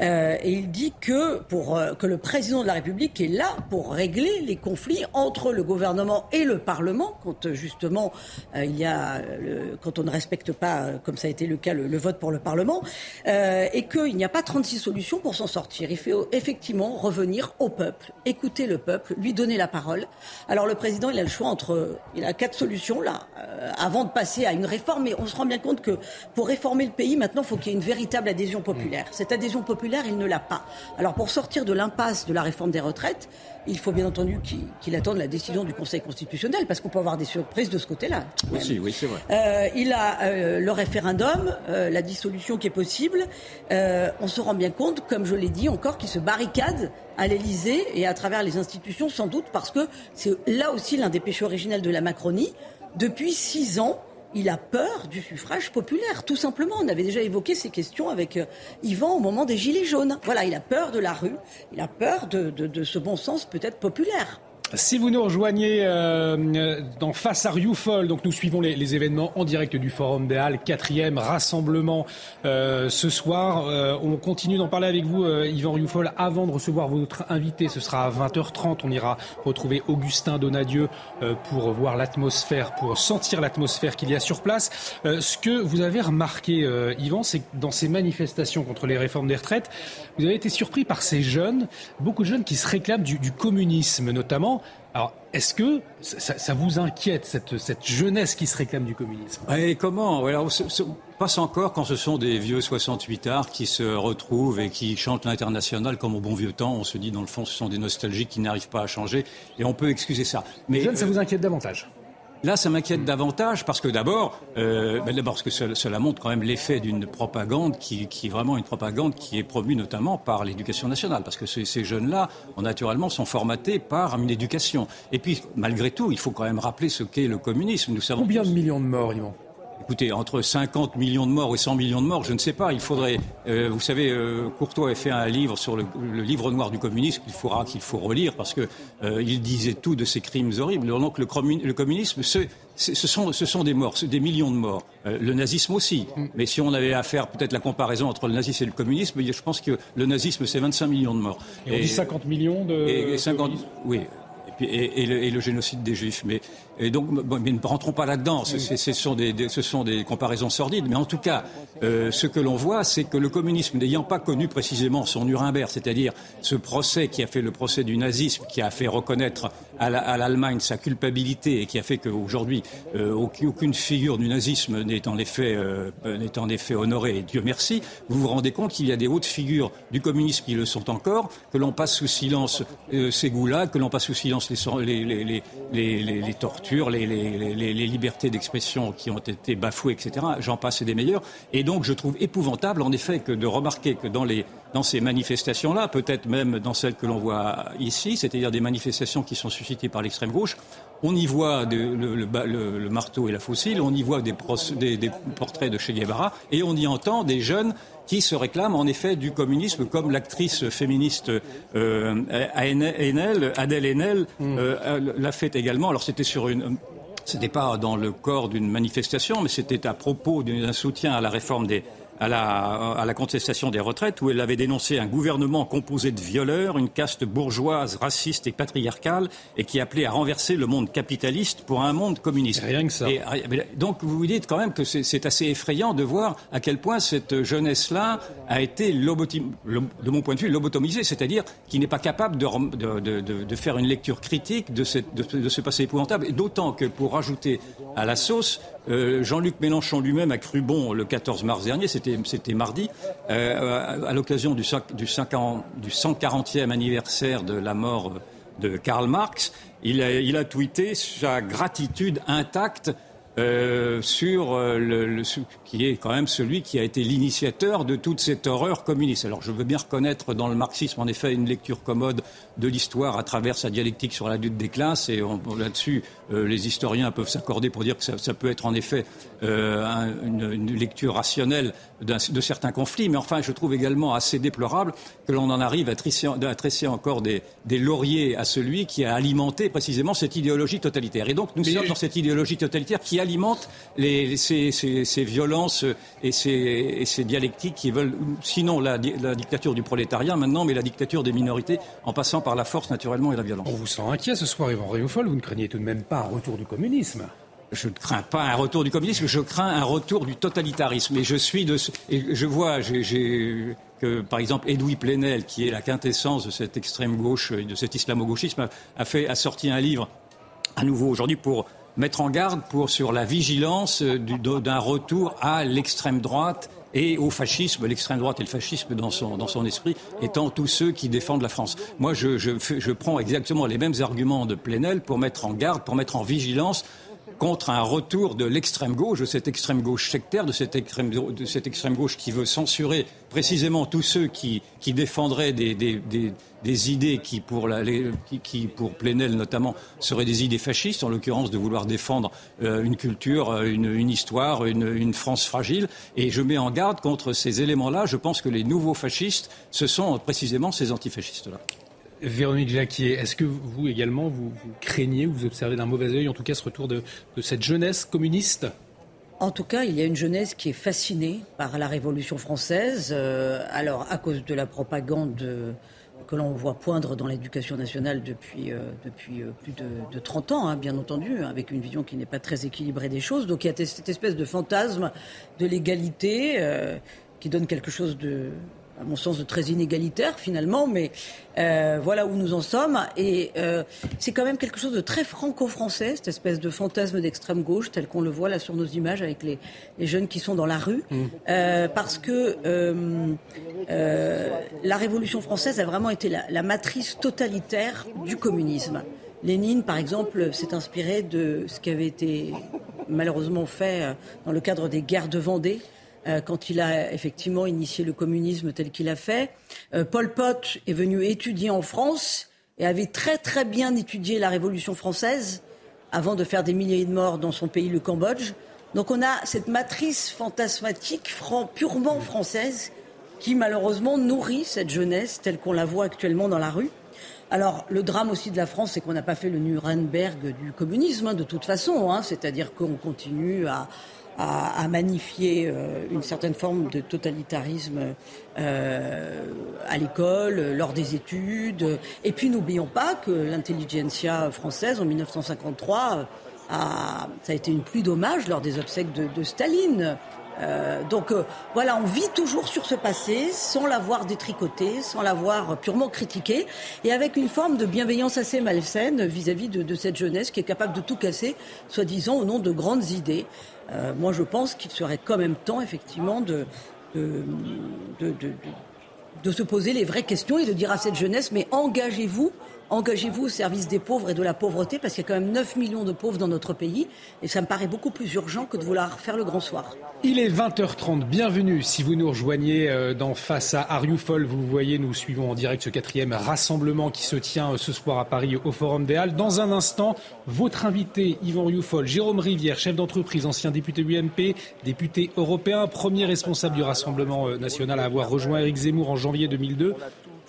et il dit que pour que le le président de la République est là pour régler les conflits entre le gouvernement et le Parlement, quand justement euh, il y a le, quand on ne respecte pas, euh, comme ça a été le cas, le, vote pour le Parlement, euh, et qu'il n'y a pas 36 solutions pour s'en sortir. Il faut effectivement revenir au peuple, écouter le peuple, lui donner la parole. Alors le président, il a le choix entre, il a quatre solutions là, avant de passer à une réforme, mais on se rend bien compte que pour réformer le pays, maintenant, il faut qu'il y ait une véritable adhésion populaire. Cette adhésion populaire, il ne l'a pas. Alors pour sortir de l'impasse de la réforme des retraites, il faut bien entendu qu'il attende la décision du Conseil constitutionnel, parce qu'on peut avoir des surprises de ce côté-là. Oui, oui, c'est vrai. Euh, il a euh, le référendum, euh, la dissolution qui est possible. on se rend bien compte, comme je l'ai dit encore, qu'il se barricade à l'Élysée et à travers les institutions, sans doute parce que c'est là aussi l'un des péchés originels de la Macronie. Depuis six ans, il a peur du suffrage populaire, tout simplement. On avait déjà évoqué ces questions avec euh, Yvan au moment des Gilets jaunes. Voilà, il a peur de la rue, il a peur de, ce bon sens peut-être populaire. Si vous nous rejoignez euh, dans Face à Rioufol, donc nous suivons les, événements en direct du Forum des Halles, quatrième rassemblement euh, ce soir. Euh, on continue d'en parler avec vous, Yvan Rioufol, avant de recevoir votre invité. Ce sera à 20h30. On ira retrouver Augustin Donadieu pour voir l'atmosphère, pour sentir l'atmosphère qu'il y a sur place. ce que vous avez remarqué, Yvan, c'est que dans ces manifestations contre les réformes des retraites, vous avez été surpris par ces jeunes, beaucoup de jeunes qui se réclament du communisme notamment Alors, est-ce que ça, vous inquiète, cette, cette, jeunesse qui se réclame du communisme? Et comment? Alors, Passe encore quand ce sont des vieux 68 arts qui se retrouvent et qui chantent l'international comme au bon vieux temps. On se dit, dans le fond, ce sont des nostalgiques qui n'arrivent pas à changer. Et on peut excuser ça. Mais jeunes, ça vous inquiète davantage? Là, ça m'inquiète davantage parce que d'abord, euh, ben d'abord parce que cela, montre quand même l'effet d'une propagande qui, qui, est vraiment une propagande qui est promue notamment par l'éducation nationale, parce que ces, jeunes-là, naturellement, sont formatés par une éducation. Et puis, malgré tout, il faut quand même rappeler ce qu'est le communisme. Nous savons combien de millions de morts, Yvan? Écoutez, entre 50 millions de morts et 100 millions de morts, je ne sais pas. Il faudrait. Euh, vous savez, euh, Courtois a fait un livre sur le, livre noir du communisme qu'il faudra qu'il faut relire parce que euh, il disait tout de ces crimes horribles. Donc le, le communisme, ce, ce, sont, ce sont des morts, des millions de morts. le nazisme aussi. Mais si on avait à faire peut-être la comparaison entre le nazisme et le communisme, je pense que le nazisme c'est 25 millions de morts. Et, on dit 50 millions de. Et, 50, oui. Et, et, le, et, le, génocide des Juifs. Mais et donc, mais ne rentrons pas là-dedans. Ce, sont des, ce, sont des, comparaisons sordides. Mais en tout cas, euh, ce que l'on voit, c'est que le communisme, n'ayant pas connu précisément son Nuremberg, c'est-à-dire ce procès qui a fait le procès du nazisme, qui a fait reconnaître à l'Allemagne sa culpabilité et qui a fait qu'aujourd'hui, euh, aucune figure du nazisme n'est en, effet, euh, n'est en effet honorée, et Dieu merci, vous vous rendez compte qu'il y a des hautes figures du communisme qui le sont encore, que l'on passe sous silence euh, ces goûts-là, que l'on passe sous silence les, les, les, les tortures les, libertés d'expression qui ont été bafouées, etc. J'en passe des meilleurs. Et donc, je trouve épouvantable, en effet, que de remarquer que dans ces manifestations-là, peut-être même dans celles que l'on voit ici, c'est-à-dire des manifestations qui sont suscitées par l'extrême gauche, on y voit le, marteau et la fossile, on y voit des, des, portraits de Che Guevara, et on y entend des jeunes qui se réclament en effet du communisme, comme l'actrice féministe euh, Adèle Haenel mm. euh, l'a fait également. Alors c'était sur une c'était pas dans le corps d'une manifestation, mais c'était à propos d'un soutien à la réforme des, à la, à la, contestation des retraites, où elle avait dénoncé un gouvernement composé de violeurs, une caste bourgeoise, raciste et patriarcale, et qui appelait à renverser le monde capitaliste pour un monde communiste. Rien que ça. Et, donc vous vous dites quand même que c'est assez effrayant de voir à quel point cette jeunesse-là a été, de mon point de vue, lobotomisée, c'est-à-dire qui n'est pas capable de, de, de, de, faire une lecture critique de, cette, de, ce passé épouvantable, et d'autant que pour rajouter à la sauce, euh, Jean-Luc Mélenchon lui-même a cru bon le 14 mars dernier, c'était mardi, euh, à, l'occasion du, du, 140e anniversaire de la mort de Karl Marx, il a, il a tweeté sa gratitude intacte euh, sur euh, le, qui est quand même celui qui a été l'initiateur de toute cette horreur communiste. Alors je veux bien reconnaître dans le marxisme en effet une lecture commode de l'histoire à travers sa dialectique sur la lutte des classes et là-dessus euh, les historiens peuvent s'accorder pour dire que ça, ça peut être en effet une, une, lecture rationnelle de certains conflits, mais enfin je trouve également assez déplorable que l'on en arrive à tresser, à tresser encore des, des, lauriers à celui qui a alimenté précisément cette idéologie totalitaire. Et donc nous sommes dans cette idéologie totalitaire qui a alimente les, ces, ces, ces, violences et ces, et ces, dialectiques qui veulent, sinon la, la, dictature du prolétariat maintenant, mais la dictature des minorités, en passant par la force naturellement et la violence. On vous sent inquiet ce soir, Yvan Réaufol, vous ne craignez tout de même pas un retour du communisme je ne crains pas un retour du communisme, je crains un retour du totalitarisme. Et je suis de, et je vois, j'ai, que par exemple Edoui Plenel, qui est la quintessence de cette extrême gauche, de cet islamo-gauchisme, a, fait, a sorti un livre à nouveau aujourd'hui pour mettre en garde pour, sur la vigilance euh, d'un retour à l'extrême droite et au fascisme, l'extrême droite et le fascisme dans son, dans son esprit étant tous ceux qui défendent la France. Moi, je, je, je prends exactement les mêmes arguments de Plenel pour mettre en garde, pour mettre en vigilance contre un retour de l'extrême gauche, de cette extrême gauche sectaire, de cette extrême, gauche qui veut censurer précisément tous ceux qui, défendraient des, idées qui pour, Plenel notamment, seraient des idées fascistes, en l'occurrence de vouloir défendre euh, une culture, euh, une, une histoire, une, une, France fragile. Et je mets en garde contre ces éléments-là. Je pense que les nouveaux fascistes, ce sont précisément ces antifascistes-là. Véronique Jacquier, est-ce que vous également, vous, craignez ou vous observez d'un mauvais œil, en tout cas, ce retour de, cette jeunesse communiste? En tout cas, il y a une jeunesse qui est fascinée par la Révolution française. Euh, alors, à cause de la propagande euh, que l'on voit poindre dans l'éducation nationale depuis, euh, plus de, 30 ans, hein, bien entendu, avec une vision qui n'est pas très équilibrée des choses. Donc, il y a cette espèce de fantasme de l'égalité qui donne quelque chose de à mon sens, de très inégalitaire finalement, mais euh, voilà où nous en sommes. Et euh, c'est quand même quelque chose de très franco-français, cette espèce de fantasme d'extrême gauche, tel qu'on le voit là sur nos images avec les, les jeunes qui sont dans la rue, mmh. euh, parce que euh, euh, la Révolution française a vraiment été la, la matrice totalitaire du communisme. Lénine, par exemple, s'est inspiré de ce qui avait été malheureusement fait dans le cadre des guerres de Vendée. Euh, quand il a effectivement initié le communisme tel qu'il a fait. Euh, Pol Pot est venu étudier en France et avait très très bien étudié la Révolution française avant de faire des milliers de morts dans son pays, le Cambodge. Donc on a cette matrice fantasmatique purement française qui malheureusement nourrit cette jeunesse telle qu'on la voit actuellement dans la rue. Alors le drame aussi de la France, c'est qu'on n'a pas fait le Nuremberg du communisme hein, de toute façon, hein, c'est-à-dire qu'on continue à, à, à magnifier euh, une certaine forme de totalitarisme euh, à l'école, lors des études. Et puis n'oublions pas que l'intelligentsia française en 1953 a, ça a été une pluie d'hommages lors des obsèques de, Staline. Euh, donc euh, voilà, on vit toujours sur ce passé sans l'avoir détricoté, sans l'avoir purement critiqué, et avec une forme de bienveillance assez malsaine vis-à-vis de, de, cette jeunesse qui est capable de tout casser, soi-disant au nom de grandes idées. Euh, moi, je pense qu'il serait quand même temps, effectivement, de, de, de, de se poser les vraies questions et de dire à cette jeunesse, mais engagez-vous engagez-vous au service des pauvres et de la pauvreté, parce qu'il y a quand même 9 millions de pauvres dans notre pays, et ça me paraît beaucoup plus urgent que de vouloir faire le grand soir. Il est 20h30, bienvenue si vous nous rejoignez euh, dans Face à Ariufol. Vous voyez, nous suivons en direct ce quatrième rassemblement qui se tient euh, ce soir à Paris au Forum des Halles. Dans un instant, votre invité, Yvan Rioufol, Jérôme Rivière, chef d'entreprise, ancien député UMP, député européen, premier responsable du Rassemblement euh, national à avoir rejoint Éric Zemmour en janvier 2002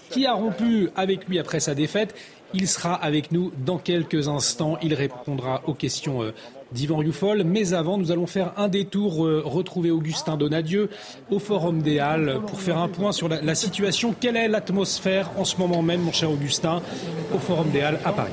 qui a rompu avec lui après sa défaite. Il sera avec nous dans quelques instants. Il répondra aux questions euh, d'Yvan Youfol. Mais avant, nous allons faire un détour, euh, retrouver Augustin Donadieu au Forum des Halles pour faire un point sur la, situation. Quelle est l'atmosphère en ce moment même, mon cher Augustin, au Forum des Halles à Paris?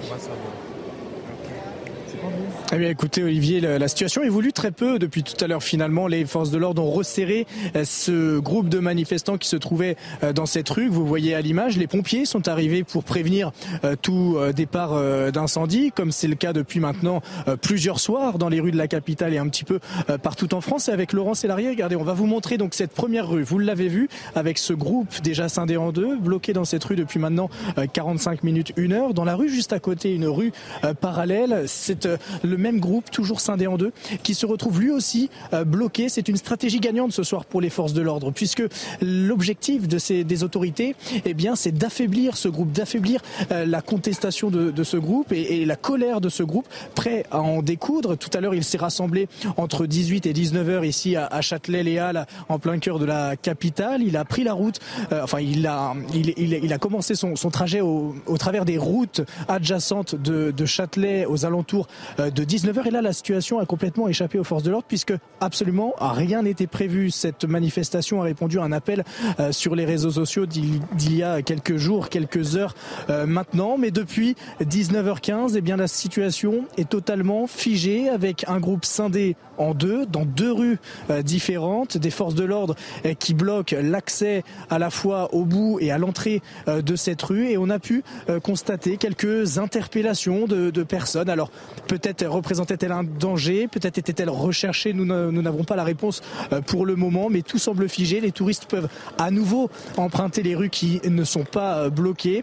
Eh bien, écoutez, Olivier, la, situation évolue très peu depuis tout à l'heure. Finalement, les forces de l'ordre ont resserré euh, ce groupe de manifestants qui se trouvait euh, dans cette rue vous voyez à l'image. Les pompiers sont arrivés pour prévenir euh, tout départ d'incendie, comme c'est le cas depuis maintenant plusieurs soirs dans les rues de la capitale et un petit peu partout en France. Et avec Laurent Sélarié, regardez, on va vous montrer donc cette première rue. Vous l'avez vu, avec ce groupe déjà scindé en deux, bloqué dans cette rue depuis maintenant 45 minutes, une heure. Dans la rue juste à côté, une rue parallèle. C'est même groupe, toujours scindé en deux, qui se retrouve lui aussi euh, bloqué. C'est une stratégie gagnante ce soir pour les forces de l'ordre, puisque l'objectif de des autorités, eh bien, c'est d'affaiblir ce groupe, d'affaiblir euh, la contestation de, ce groupe et, la colère de ce groupe, prêt à en découdre. Tout à l'heure, il s'est rassemblé entre 18 et 19 heures ici à, à Châtelet-Léal, en plein cœur de la capitale. Il a pris la route, euh, enfin, il a, il, a commencé son, trajet au, au, travers des routes adjacentes de, de Châtelet aux alentours de 19h et là la situation a complètement échappé aux forces de l'ordre puisque absolument rien n'était prévu. Cette manifestation a répondu à un appel euh, sur les réseaux sociaux d'il y a quelques jours, quelques heures euh, maintenant. Mais depuis 19h15, eh bien la situation est totalement figée avec un groupe scindé en deux, dans deux rues euh, différentes, des forces de l'ordre qui bloquent l'accès à la fois au bout et à l'entrée de cette rue. Et on a pu constater quelques interpellations de, personnes. Alors peut-être représentait-elle un danger? Peut-être était-elle recherchée Nous n'avons pas la réponse euh, pour le moment, mais tout semble figé. Les touristes peuvent à nouveau emprunter les rues qui ne sont pas euh, bloquées.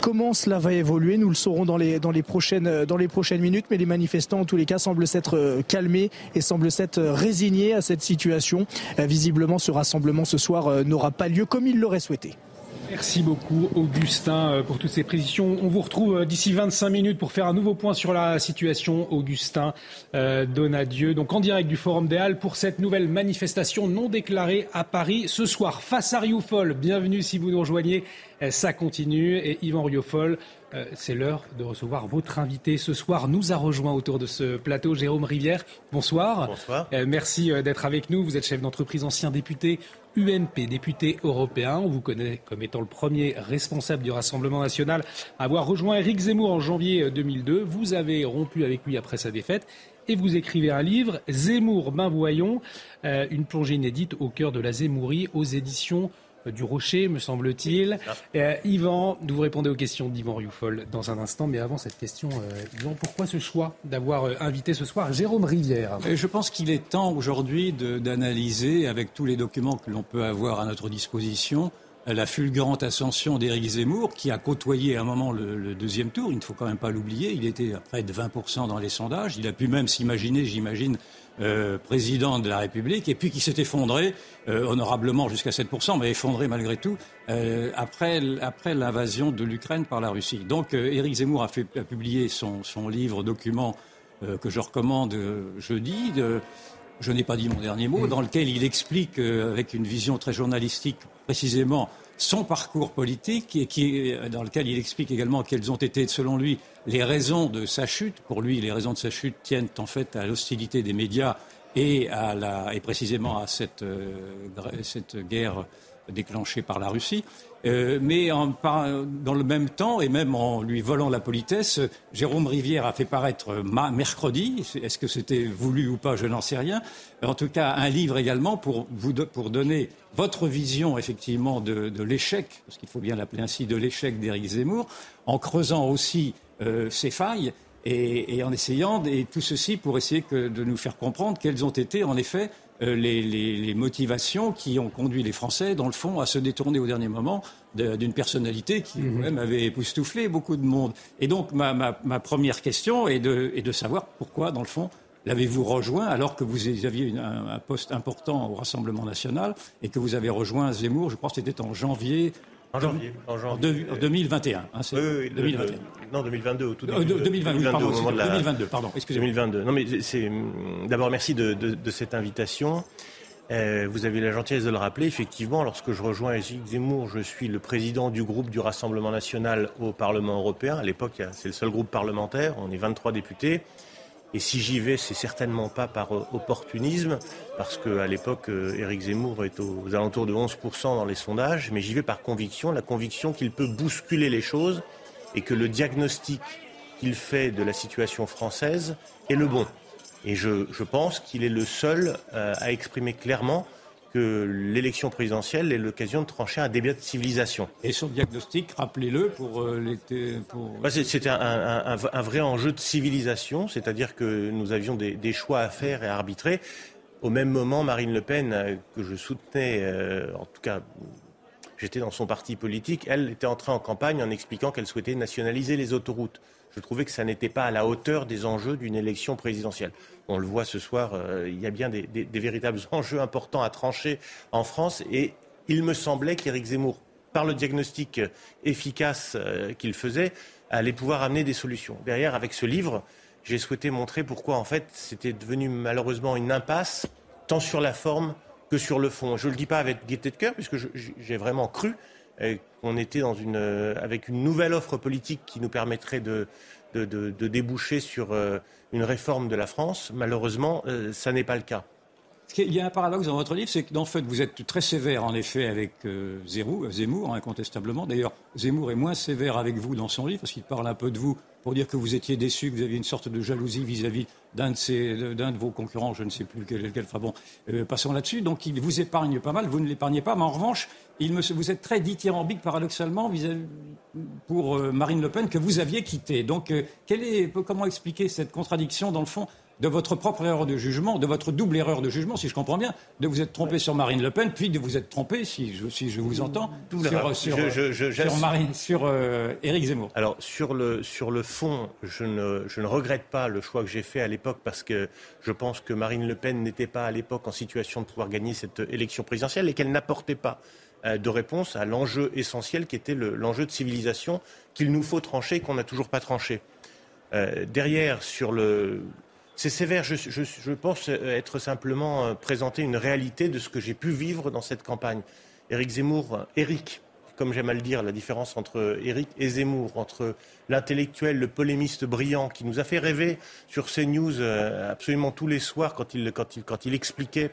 Comment cela va évoluer? Nous le saurons dans les, dans les, prochaines, euh, dans les prochaines minutes, mais les manifestants, en tous les cas, semblent s'être calmés semblent s'être résignés à cette situation. Visiblement, ce rassemblement ce soir n'aura pas lieu comme ils l'auraient souhaité. Merci beaucoup Augustin euh, pour toutes ces précisions. On vous retrouve euh, d'ici 25 minutes pour faire un nouveau point sur la situation. Augustin euh, Donadieu, donc en direct du Forum des Halles pour cette nouvelle manifestation non déclarée à Paris ce soir. Face à Rioufol, bienvenue si vous nous rejoignez. Ça continue et Yvan Rioufol, c'est l'heure de recevoir votre invité ce soir. Nous a rejoint autour de ce plateau Jérôme Rivière. Bonsoir. Bonsoir. Merci d'être avec nous. Vous êtes chef d'entreprise, ancien député UMP, député européen. On vous connaît comme étant le premier responsable du Rassemblement national à avoir rejoint Éric Zemmour en janvier 2002. Vous avez rompu avec lui après sa défaite et vous écrivez un livre, Zemmour, ben voyons, euh, une plongée inédite au cœur de la Zemmourie aux éditions du Rocher, me semble-t-il. Yvan, vous répondez aux questions d'Yvan Rioufol dans un instant, mais avant cette question, Yvan, pourquoi ce choix d'avoir invité ce soir Jérôme Rivière? Je pense qu'il est temps aujourd'hui d'analyser, avec tous les documents que l'on peut avoir à notre disposition, la fulgurante ascension d'Éric Zemmour, qui a côtoyé à un moment le, deuxième tour. Il ne faut quand même pas l'oublier. Il était à près de 20% dans les sondages. Il a pu même s'imaginer, j'imagine, euh, président de la République, et puis qui s'est effondré euh, honorablement jusqu'à 7%, mais effondré malgré tout euh, après, après l'invasion de l'Ukraine par la Russie. Donc Éric Zemmour a, fait, a publié son, son, livre document que je recommande jeudi. De, je n'ai pas dit mon dernier mot, dans lequel il explique, avec une vision très journalistique, précisément son parcours politique et qui, dans lequel il explique également quelles ont été, selon lui, les raisons de sa chute. Pour lui, les raisons de sa chute tiennent en fait à l'hostilité des médias et, à la, et précisément à cette, euh, cette guerre déclenchée par la Russie. Euh, mais en, dans le même temps, et même en lui volant la politesse, Jérôme Rivière a fait paraître mercredi, est-ce que c'était voulu ou pas, je n'en sais rien, en tout cas un livre également pour, vous, pour donner votre vision effectivement de, l'échec, parce qu'il faut bien l'appeler ainsi, de l'échec d'Éric Zemmour, en creusant aussi euh, ses failles et, en essayant, et tout ceci pour essayer de nous faire comprendre quelles ont été en effet euh, les, motivations qui ont conduit les Français, dans le fond, à se détourner au dernier moment d'une personnalité qui mhm. même avait époustouflé beaucoup de monde. Et donc, ma, première question est de, est de, savoir pourquoi, dans le fond, l'avez-vous rejoint alors que vous aviez un, poste important au Rassemblement national et que vous avez rejoint Zemmour, je crois que c'était en janvier en janvier. En, janvier. En 2021. Hein, oui, oui, 2021. non, 2022, au tout début. 2022, pardon, au moment de la... 2022, pardon, excusez-moi. 2022. Non, mais c'est... D'abord, merci de, de, de, cette invitation. Euh, vous avez la gentillesse de le rappeler. Effectivement, lorsque je rejoins Éric Zemmour, je suis le président du groupe du Rassemblement national au Parlement européen. À l'époque, c'est le seul groupe parlementaire. On est 23 députés. Et si j'y vais, c'est certainement pas par euh, opportunisme, parce qu'à l'époque, euh, Éric Zemmour est aux alentours de 11% dans les sondages, mais j'y vais par conviction, la conviction qu'il peut bousculer les choses et que le diagnostic qu'il fait de la situation française est le bon. Et je, je pense qu'il est le seul euh, à exprimer clairement que l'élection présidentielle est l'occasion de trancher un débat de civilisation. Et son diagnostic, rappelez-le pour euh, l'été. Pour... Bah, C'était un, un, un, vrai enjeu de civilisation, c'est-à-dire que nous avions des, des, choix à faire et à arbitrer. Au même moment, Marine Le Pen, euh, que je soutenais, euh, en tout cas, j'étais dans son parti politique, elle était entrée en campagne en expliquant qu'elle souhaitait nationaliser les autoroutes je trouvais que ça n'était pas à la hauteur des enjeux d'une élection présidentielle. On le voit ce soir, euh, il y a bien des, véritables enjeux importants à trancher en France et il me semblait qu'Éric Zemmour, par le diagnostic efficace euh, qu'il faisait, allait pouvoir amener des solutions. Derrière, avec ce livre, j'ai souhaité montrer pourquoi, en fait, c'était devenu malheureusement une impasse, tant sur la forme que sur le fond. Je ne le dis pas avec gaieté de cœur, puisque j'ai vraiment cru qu'on était euh, avec une nouvelle offre politique qui nous permettrait de, déboucher sur euh, une réforme de la France. Malheureusement, euh, ça n'est pas le cas. Il y a un paradoxe dans votre livre, c'est que, fait, vous êtes très sévère, en effet, avec Zemmour, incontestablement. D'ailleurs, Zemmour est moins sévère avec vous dans son livre, parce qu'il parle un peu de vous pour dire que vous étiez déçu, que vous aviez une sorte de jalousie vis-à-vis d'un de, vos concurrents, je ne sais plus lequel, lequel bon, passons là-dessus. Donc, il vous épargne pas mal, vous ne l'épargnez pas, mais en revanche, vous êtes très dithyrambique, paradoxalement, vis pour euh, Marine Le Pen, que vous aviez quitté. Donc, euh, comment expliquer cette contradiction, dans le fond, de votre propre erreur de jugement, de votre double erreur de jugement, si je comprends bien, de vous être trompé sur Marine Le Pen, puis de vous être trompé, si je, si je vous entends, sur, sur, sur, Marine, sur euh, Éric Zemmour. Alors, sur le, sur le fond, je ne, je ne regrette pas le choix que j'ai fait à l'époque parce que je pense que Marine Le Pen n'était pas à l'époque en situation de pouvoir gagner cette élection présidentielle et qu'elle n'apportait pas euh, de réponse à l'enjeu essentiel qui était l'enjeu de civilisation qu'il nous faut trancher et qu'on n'a toujours pas tranché. Euh, derrière, sur le. C'est sévère, je, pense être simplement euh, présenter une réalité de ce que j'ai pu vivre dans cette campagne. Éric Zemmour, Éric, comme j'aime à le dire, la différence entre Éric et Zemmour, entre l'intellectuel, le polémiste brillant qui nous a fait rêver sur ces news absolument tous les soirs quand il, expliquait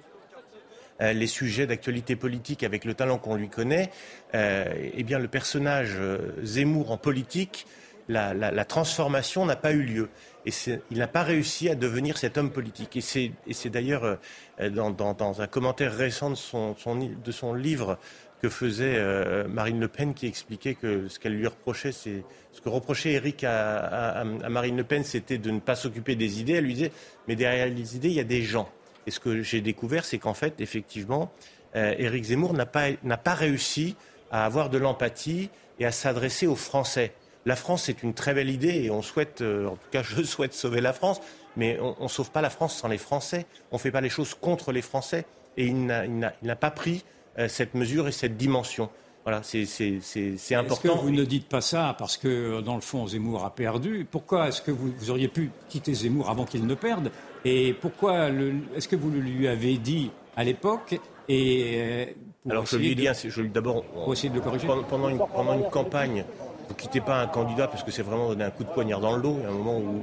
euh, les sujets d'actualité politique avec le talent qu'on lui connaît, euh, eh bien le personnage euh, Zemmour en politique, la, transformation n'a pas eu lieu. Et il n'a pas réussi à devenir cet homme politique. Et c'est d'ailleurs dans, un commentaire récent de son, livre que faisait euh, Marine Le Pen qui expliquait que ce qu'elle lui reprochait, ce que reprochait Eric à, Marine Le Pen, c'était de ne pas s'occuper des idées. Elle lui disait, mais derrière les idées, il y a des gens. Et ce que j'ai découvert, c'est qu'en fait, effectivement, euh, Éric Zemmour n'a pas réussi à avoir de l'empathie et à s'adresser aux Français. La France, c'est une très belle idée et on souhaite, euh, en tout cas, je souhaite sauver la France, mais on ne sauve pas la France sans les Français. On ne fait pas les choses contre les Français. Et il n'a pas pris euh, cette mesure et cette dimension. Voilà, c'est important. Est-ce que vous ne dites pas ça parce que, dans le fond, Zemmour a perdu? Pourquoi est-ce que vous, auriez pu quitter Zemmour avant qu'il ne perde? Et pourquoi est-ce que vous le lui avez dit à l'époque et euh, Alors je lui ai dit, je d'abord, pendant, une, pendant une campagne, vous quittez pas un candidat parce que c'est vraiment donner un coup de poignard dans le dos. Il y a un moment où,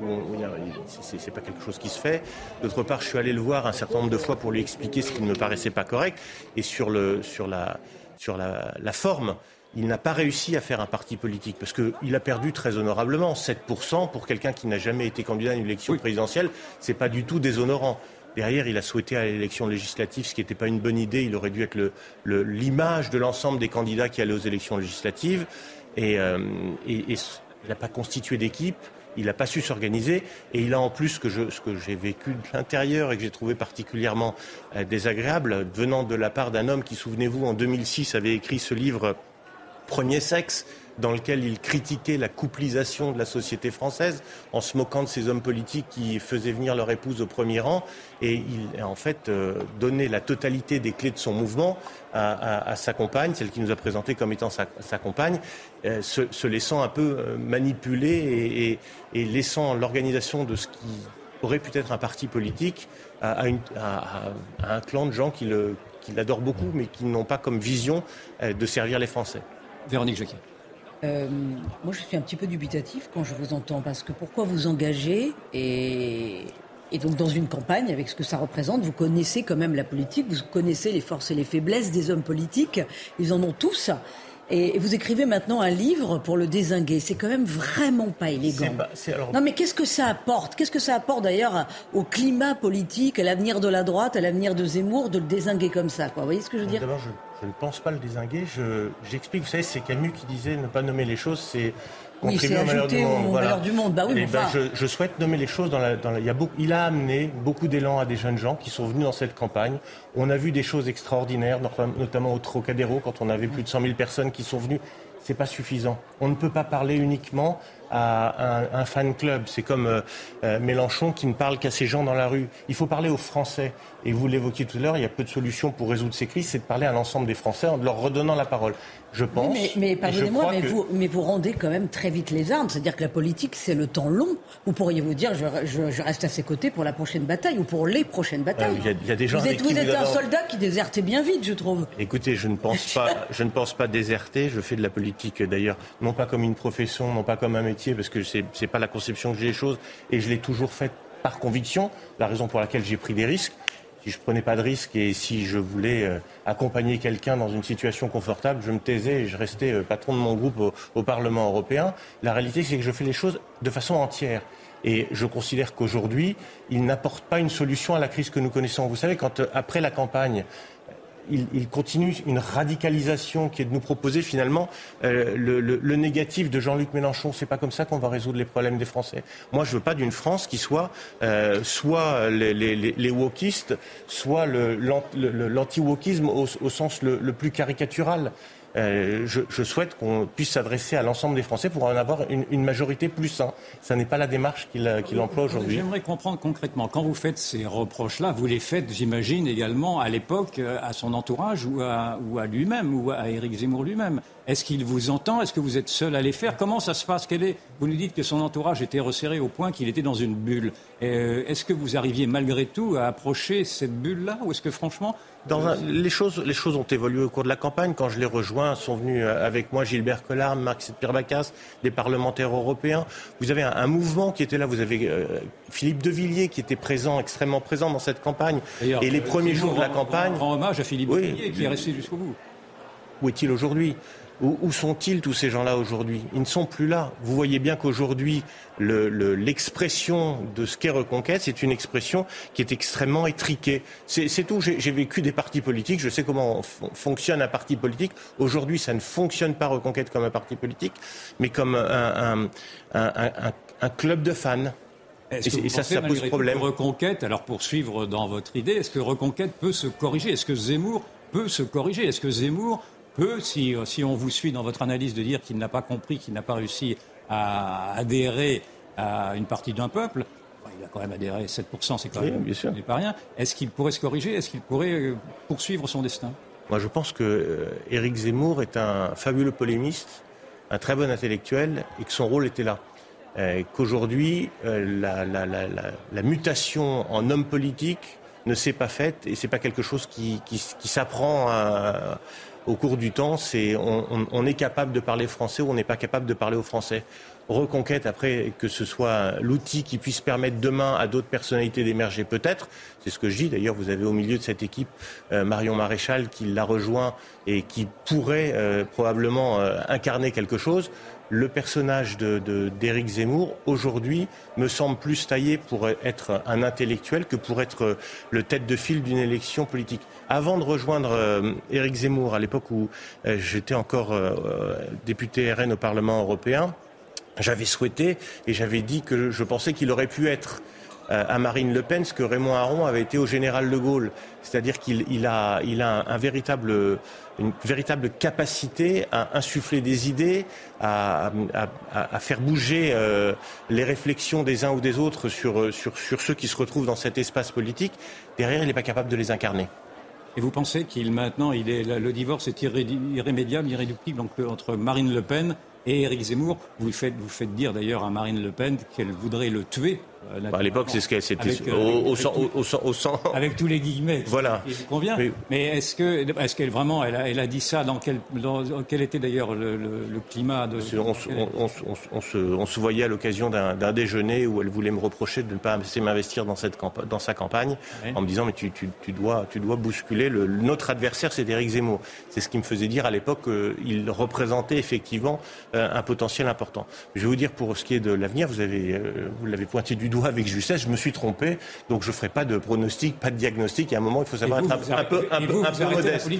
ce c'est pas quelque chose qui se fait. D'autre part, je suis allé le voir un certain nombre de fois pour lui expliquer ce qui ne me paraissait pas correct. Et sur, le, sur, la, sur la, forme, il n'a pas réussi à faire un parti politique parce qu'il a perdu très honorablement 7% pour quelqu'un qui n'a jamais été candidat à une élection présidentielle. C'est pas du tout déshonorant. Derrière, il a souhaité à l'élection législative, ce qui n'était pas une bonne idée. Il aurait dû être l'image de l'ensemble des candidats qui allaient aux élections législatives. Euh, et, il n'a pas constitué d'équipe, il n'a pas su s'organiser, et il a en plus ce que, j'ai vécu de l'intérieur et que j'ai trouvé particulièrement euh, désagréable, venant de la part d'un homme qui, souvenez-vous, en 2006 avait écrit ce livre Premier sexe, dans lequel il critiquait la couplisation de la société française en se moquant de ces hommes politiques qui faisaient venir leur épouse au premier rang. Et il a en fait euh, donné la totalité des clés de son mouvement à, sa compagne, celle qui nous a présenté comme étant sa, compagne, euh, se, laissant un peu euh, manipuler et, laissant l'organisation de ce qui aurait pu être un parti politique à, un clan de gens qui l'adorent beaucoup, mais qui n'ont pas comme vision de servir les Français. Véronique Jacquet. Euh, moi, je suis un petit peu dubitatif quand je vous entends, parce que pourquoi vous engagez et, et donc dans une campagne, avec ce que ça représente, vous connaissez quand même la politique, vous connaissez les forces et les faiblesses des hommes politiques, ils en ont tous. Et vous écrivez maintenant un livre pour le désinguer. C'est quand même vraiment pas élégant. Non, mais qu'est-ce que ça apporte? Qu'est-ce que ça apporte d'ailleurs au climat politique, à l'avenir de la droite, à l'avenir de Zemmour, de le désinguer comme ça quoi? Vous voyez ce que je veux dire? D'abord, je, ne pense pas le désinguer. J'explique. vous savez, c'est Camus qui disait ne pas nommer les choses, c'est oui, ajouté au malheur du monde. Bah oui, eh ben, je, souhaite nommer les choses dans la. Dans il, a il, a amené beaucoup d'élan à des jeunes gens qui sont venus dans cette campagne. On a vu des choses extraordinaires, notamment au Trocadéro, quand on avait plus de 100 000 personnes qui sont venues. C'est pas suffisant. On ne peut pas parler uniquement à un, un fan club. C'est comme euh, euh, Mélenchon qui ne parle qu'à ces gens dans la rue. Il faut parler aux Français. Et vous l'évoquiez tout à l'heure, il y a peu de solutions pour résoudre ces crises, c'est de parler à l'ensemble des Français en leur redonnant la parole. Je pense. mais, mais pardonnez-moi, mais, vous, mais vous rendez quand même très vite les armes. C'est-à-dire que la politique, c'est le temps long. Vous pourriez vous dire, je, je, reste à ses côtés pour la prochaine bataille ou pour les prochaines batailles. Il y, a des gens vous êtes, vous êtes un soldat qui désertait bien vite, je trouve. Écoutez, je ne pense pas, je ne pense pas déserter. Je fais de la politique d'ailleurs, non pas comme une profession, non pas comme un métier, parce que c'est n'est pas la conception que j'ai des choses, et je l'ai toujours faite par conviction, la raison pour laquelle j'ai pris des risques. Si je prenais pas de risques et si je voulais euh, accompagner quelqu'un dans une situation confortable, je me taisais et je restais euh, patron de mon groupe au, Parlement européen. La réalité, c'est que je fais les choses de façon entière. Et je considère qu'aujourd'hui, il n'apporte pas une solution à la crise que nous connaissons. Vous savez, quand euh, après la campagne, il, continue une radicalisation qui est de nous proposer finalement euh, le, négatif de Jean-Luc Mélenchon. C'est pas comme ça qu'on va résoudre les problèmes des Français. Moi, je veux pas d'une France qui soit euh, soit les, les, wokistes, soit l'anti-wokisme au, au, sens le plus caricatural. Euh, je, souhaite qu'on puisse s'adresser à l'ensemble des Français pour en avoir une, majorité plus sain. Ce n'est pas la démarche qu'il emploie aujourd'hui. J'aimerais comprendre concrètement, quand vous faites ces reproches-là, vous les faites, j'imagine, également à l'époque euh, à son entourage ou à, lui-même ou à Éric Zemmour lui-même. Est-ce qu'il vous entend? Est-ce que vous êtes seul à les faire? Comment ça se passe? Est... Vous nous dites que son entourage était resserré au point qu'il était dans une bulle. Euh, est-ce que vous arriviez malgré tout à approcher cette bulle-là? Ou est-ce que franchement, les, choses, les choses ont évolué au cours de la campagne. Quand je les rejoins, sont venus euh, avec moi Gilbert Collard, Marc Pirbacas, des parlementaires européens. Vous avez un, mouvement qui était là. Vous avez euh, Philippe Devilliers qui était présent, extrêmement présent dans cette campagne. Et les premiers jours de la campagne. Rend hommage à Philippe Devilliers qui est resté jusqu'au bout. Où est-il aujourd'hui? Où, sont-ils tous ces gens-là aujourd'hui? Ils ne sont plus là. Vous voyez bien qu'aujourd'hui, l'expression de ce qu'est Reconquête, c'est une expression qui est extrêmement étriquée. C'est tout. J'ai vécu des partis politiques. Je sais comment fonctionne un parti politique. Aujourd'hui, ça ne fonctionne pas Reconquête comme un parti politique, mais comme un, club de fans. Et, ça, ça pose problème. Reconquête, alors pour suivre dans votre idée, est-ce que Reconquête peut se corriger? Est-ce que Zemmour peut se corriger? Est-ce que Zemmour peut, si, si on vous suit dans votre analyse, de dire qu'il n'a pas compris, qu'il n'a pas réussi à adhérer à une partie d'un peuple, il a quand même adhéré 7%, c'est quand même pas rien. Est-ce qu'il pourrait se corriger? Est-ce qu'il pourrait euh, poursuivre son destin? Moi, je pense que euh, Éric Zemmour est un fabuleux polémiste, un très bon intellectuel, et que son rôle était là. Euh, qu'aujourd'hui, la, la, mutation en homme politique ne s'est pas faite, et c'est pas quelque chose qui, qui, qui s'apprend à au cours du temps, c'est on, est capable de parler français ou on n'est pas capable de parler au français. Reconquête, après, que ce soit l'outil qui puisse permettre demain à d'autres personnalités d'émerger, peut-être. C'est ce que je dis. D'ailleurs, vous avez au milieu de cette équipe euh, Marion Maréchal qui l'a rejoint et qui pourrait euh, probablement euh, incarner quelque chose le personnage d'Éric Zemmour, aujourd'hui, me semble plus taillé pour être un intellectuel que pour être le tête de file d'une élection politique. Avant de rejoindre euh, Éric Zemmour, à l'époque où euh, j'étais encore euh, député RN au Parlement européen, j'avais souhaité et j'avais dit que je pensais qu'il aurait pu être à Marine Le Pen ce que Raymond Aron avait été au général de Gaulle. C'est-à-dire qu'il a, un, véritable, une véritable capacité à insuffler des idées, à, faire bouger euh, les réflexions des uns ou des autres sur, ceux qui se retrouvent dans cet espace politique. Derrière, il n'est pas capable de les incarner. Et vous pensez qu'il maintenant, le divorce est irrémédiable, irréductible entre Marine Le Pen et Éric Zemmour, vous faites, vous faites dire d'ailleurs à Marine Le Pen qu'elle voudrait le tuer. Euh, bah, à l'époque, c'est ce qu'elle c'était euh, au, au, sang, Avec tous les guillemets. Voilà. Qui convient. Mais, est-ce que, est-ce qu'elle vraiment, elle a, elle a, dit ça dans quel, dans, quel était d'ailleurs le, le, climat de. On, on, se, on, se, voyait à l'occasion d'un déjeuner où elle voulait me reprocher de ne pas assez m'investir dans cette dans sa campagne, en me disant mais tu, tu, tu, dois, tu dois bousculer le, notre adversaire, c'est Éric Zemmour. C'est ce qui me faisait dire à l'époque qu'il représentait effectivement euh, un potentiel important. Je vais vous dire pour ce qui est de l'avenir, vous avez, euh, vous l'avez pointé du doigt avec justesse, je me suis trompé, donc je ne ferai pas de pronostic, pas de diagnostic. Il y a un moment, il faut savoir être un, peu, un, peu, modeste.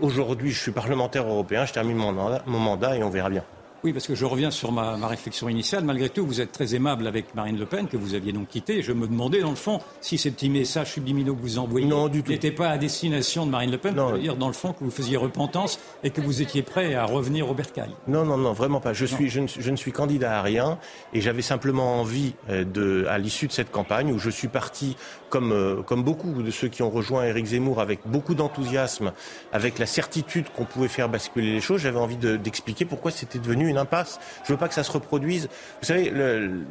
Aujourd'hui, je suis parlementaire européen, je termine mon mandat et on verra bien. Oui, parce que je reviens sur ma, réflexion initiale. Malgré tout, vous êtes très aimable avec Marine Le Pen, que vous aviez donc quitté. Je me demandais, dans le fond, si ces petits messages subliminaux que vous envoyez n'étaient pas à destination de Marine Le Pen, non. dire, dans le fond, que vous faisiez repentance et que vous étiez prêt à revenir au bercail. Non, non, non, vraiment pas. Je, suis, je, ne, suis candidat à rien et j'avais simplement envie, euh, de, à l'issue de cette campagne, où je suis parti, comme, euh, comme beaucoup de ceux qui ont rejoint Éric Zemmour, avec beaucoup d'enthousiasme, avec la certitude qu'on pouvait faire basculer les choses, j'avais envie d'expliquer pourquoi c'était devenu une impasse. Je veux pas que ça se reproduise. Vous savez,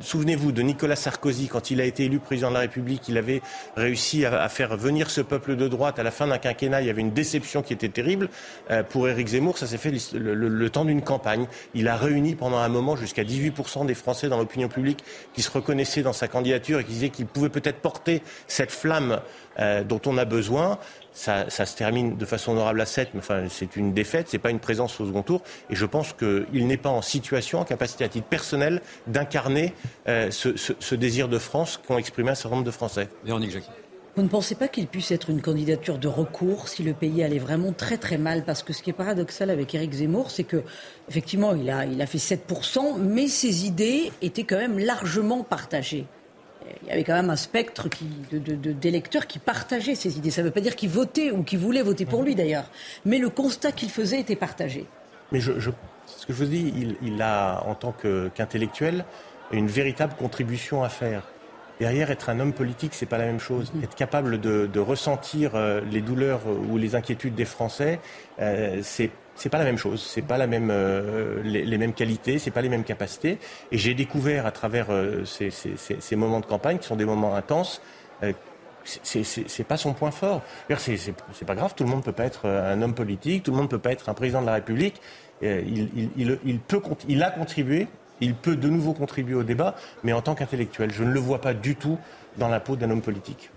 souvenez-vous de Nicolas Sarkozy quand il a été élu président de la République, il avait réussi à, faire venir ce peuple de droite à la fin d'un quinquennat. Il y avait une déception qui était terrible euh, pour Éric Zemmour. Ça s'est fait le, temps d'une campagne. Il a réuni pendant un moment jusqu'à 18% des Français dans l'opinion publique qui se reconnaissaient dans sa candidature et qui disaient qu'il pouvait peut-être porter cette flamme euh, dont on a besoin. Ça, se termine de façon honorable à 7, mais enfin, c'est une défaite, c'est pas une présence au second tour. Et je pense qu'il n'est pas en situation, en capacité à titre personnel, d'incarner euh, ce, désir de France qu'ont exprimé un certain nombre de Français. Véronique Jacquet. Vous ne pensez pas qu'il puisse être une candidature de recours si le pays allait vraiment très très mal? Parce que ce qui est paradoxal avec Éric Zemmour, c'est que effectivement, il a, il a fait 7%, mais ses idées étaient quand même largement partagées il y avait quand même un spectre d'électeurs qui partageaient ces idées. Ça ne veut pas dire qu'ils votaient ou qu'ils voulaient voter pour lui d'ailleurs, mais le constat qu'il faisait était partagé. Mais ce que je vous dis, il, a en tant qu'intellectuel une véritable contribution à faire. Derrière, être un homme politique, c'est pas la même chose. Mm-hmm. Être capable de, ressentir euh, les douleurs ou les inquiétudes des Français, euh, c'est c'est pas la même chose, c'est pas la même, euh, les, mêmes qualités, c'est pas les mêmes capacités. Et j'ai découvert à travers euh, ces, ces, ces, moments de campagne, qui sont des moments intenses, c'est pas son point fort. C'est pas grave, tout le monde peut pas être un homme politique, tout le monde peut pas être un président de la République. Il, il, il, il, peut, il a contribué, il peut de nouveau contribuer au débat, mais en tant qu'intellectuel, je ne le vois pas du tout dans la peau d'un homme politique.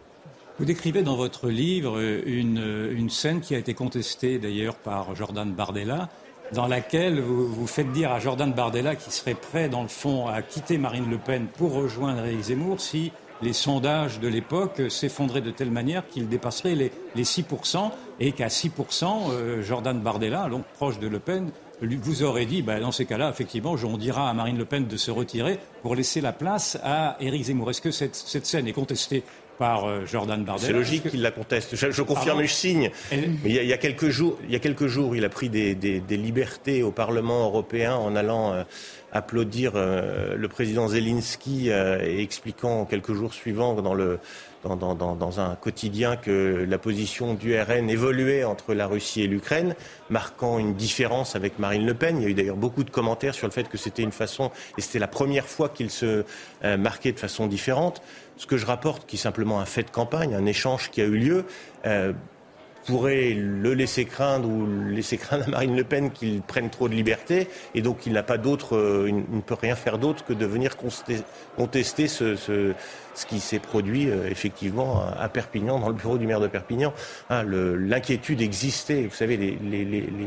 Vous décrivez dans votre livre une, scène qui a été contestée d'ailleurs par Jordan Bardella, dans laquelle vous, faites dire à Jordan Bardella qu'il serait prêt, dans le fond, à quitter Marine Le Pen pour rejoindre Éric Zemmour si les sondages de l'époque s'effondraient de telle manière qu'ils dépasseraient les, les 6%, et qu'à 6%, euh, Jordan Bardella, donc proche de Le Pen, vous aurait dit, ben, dans ces cas-là, effectivement, on dira à Marine Le Pen de se retirer pour laisser la place à Éric Zemmour. Est-ce que cette, cette scène est contestée par euh, Jordan Bardella? C'est logique qu'il la conteste. Je, confirme et je signe. Mais il y, a, quelques jours, il y a quelques jours, il a pris des, libertés au Parlement européen en allant euh, applaudir euh, le président Zelensky et expliquant quelques jours suivants dans le dans, un quotidien que la position du RN évoluait entre la Russie et l'Ukraine, marquant une différence avec Marine Le Pen. Il y a eu d'ailleurs beaucoup de commentaires sur le fait que c'était une façon, et c'était la première fois qu'il se marquait de façon différente. Ce que je rapporte, qui est simplement un fait de campagne, un échange qui a eu lieu, euh, pourrait le laisser craindre ou laisser craindre à Marine Le Pen qu'il prenne trop de liberté et donc il n'a pas d'autre, euh, il ne peut rien faire d'autre que de venir contester ce, ce, ce qui s'est produit euh, effectivement à Perpignan, dans le bureau du maire de Perpignan. Hein, L'inquiétude existait, vous savez, les, les, les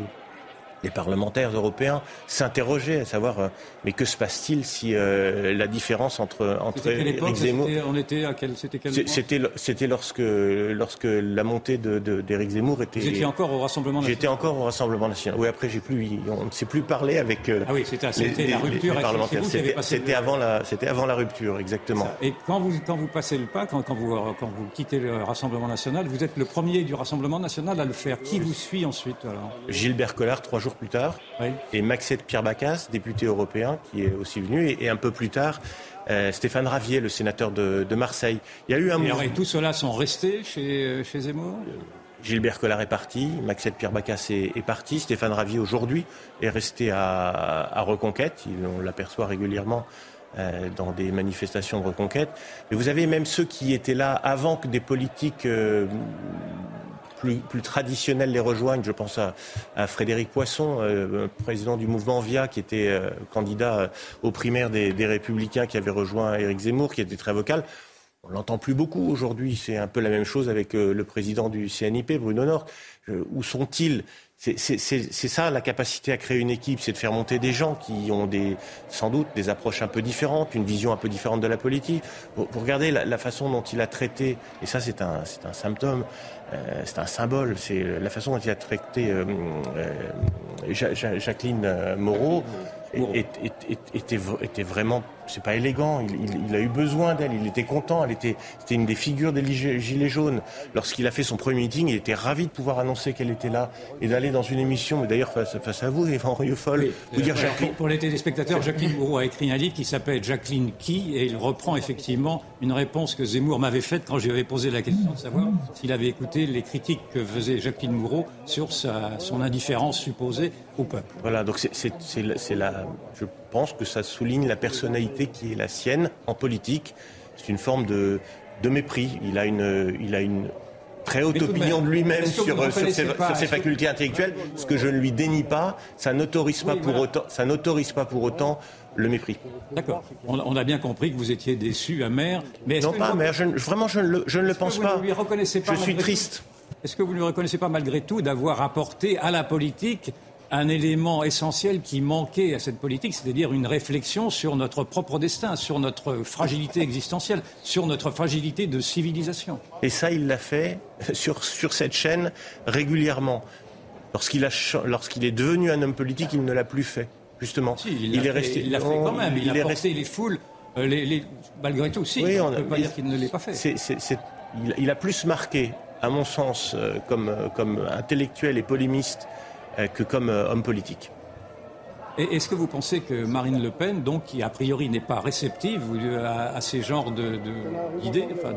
les parlementaires européens s'interrogeaient à savoir euh, mais que se passe-t-il si euh, la différence entre entre Éric Zemmour on était à quel c'était c'était c'était lorsque lorsque la montée de d'Éric Zemmour était Vous étiez encore au Rassemblement national J'étais encore au Rassemblement national. Oui, après j'ai plus on ne s'est plus parlé avec euh, Ah oui, c'était la rupture parlementaires. C'était avant la c'était avant la rupture exactement. Et quand vous quand vous passez le pas quand, quand vous quand vous quittez le Rassemblement national, vous êtes le premier du Rassemblement national à le faire. Qui vous suit ensuite alors? Gilbert Collard trois jours plus tard, et Maxette Pierre Bacas, député européen, qui est aussi venu, et, un peu plus tard, euh, Stéphane Ravier, le sénateur de, Marseille. Il y a eu un et, tout cela sont restés chez, euh, chez Zemmour? Gilbert Collard est parti, Maxette Pierre Bacas est, parti, Stéphane Ravier aujourd'hui est resté à, Reconquête, on l'aperçoit régulièrement euh, dans des manifestations de Reconquête. Mais vous avez même ceux qui étaient là avant que des politiques plus, traditionnels les rejoignent. Je pense à, Frédéric Poisson, euh, président du mouvement VIA, qui était euh, candidat euh, aux primaires des, Républicains, qui avait rejoint Éric Zemmour, qui était très vocal. On l'entend plus beaucoup aujourd'hui. C'est un peu la même chose avec le président du CNIP, Bruno Nord. où sont-ils? C'est ça la capacité à créer une équipe, c'est de faire monter des gens qui ont sans doute des approches un peu différentes, une vision un peu différente de la politique. Vous, regardez la, façon dont il a traité, et ça c'est un, symptôme, c'est un symbole, c'est la façon dont il a traité euh, euh, Jacqueline Moreau était, était vraiment, c'est pas élégant. Il, a eu besoin d'elle, il était content. Elle était, c'était une des figures des gilets jaunes. Lorsqu'il a fait son premier meeting, il était ravi de pouvoir annoncer qu'elle était là et d'aller dans une émission. Mais d'ailleurs face, face, à vous, Yvan Rieufol, vous dire Jacqueline... Pour les téléspectateurs, Jacqueline Moreau a écrit un livre qui s'appelle Jacqueline qui et il reprend effectivement une réponse que Zemmour m'avait faite quand je lui avais posé la question de savoir s'il avait écouté les critiques que faisait Jacqueline Moreau sur sa, son indifférence supposée au peuple. Voilà, donc c'est la, je pense que ça souligne la personnalité qui est la sienne en politique. C'est une forme de, de mépris. Il a une, il a une très haute opinion de lui-même sur, sur, ses, sur, ses, facultés intellectuelles, ce que je ne lui dénie pas. Ça n'autorise pas, pour autant, ça n'autorise pas pour autant le mépris. D'accord. On, a bien compris que vous étiez déçu, amer. Mais non, pas amer. vraiment, je ne le, je ne le pense pas. Lui reconnaissez pas. Je suis triste. Est-ce que vous ne lui reconnaissez pas malgré tout d'avoir apporté à la politique un élément essentiel qui manquait à cette politique, c'est-à-dire une réflexion sur notre propre destin, sur notre fragilité existentielle, sur notre fragilité de civilisation. Et ça, il l'a fait sur, sur cette chaîne régulièrement. Lorsqu'il, lorsqu'il est devenu un homme politique, il ne l'a plus fait, justement. il, est resté. Il l'a fait quand même. Il, a resté les foules, euh, les, malgré tout. Si, on ne peut pas dire qu'il ne l'ait pas fait. il, a plus marqué, à mon sens, euh, comme, euh, comme intellectuel et polémiste, euh, que comme euh, homme politique. Est-ce que vous pensez que Marine Le Pen, donc, qui a priori n'est pas réceptive à, ces genres d'idées, de, enfin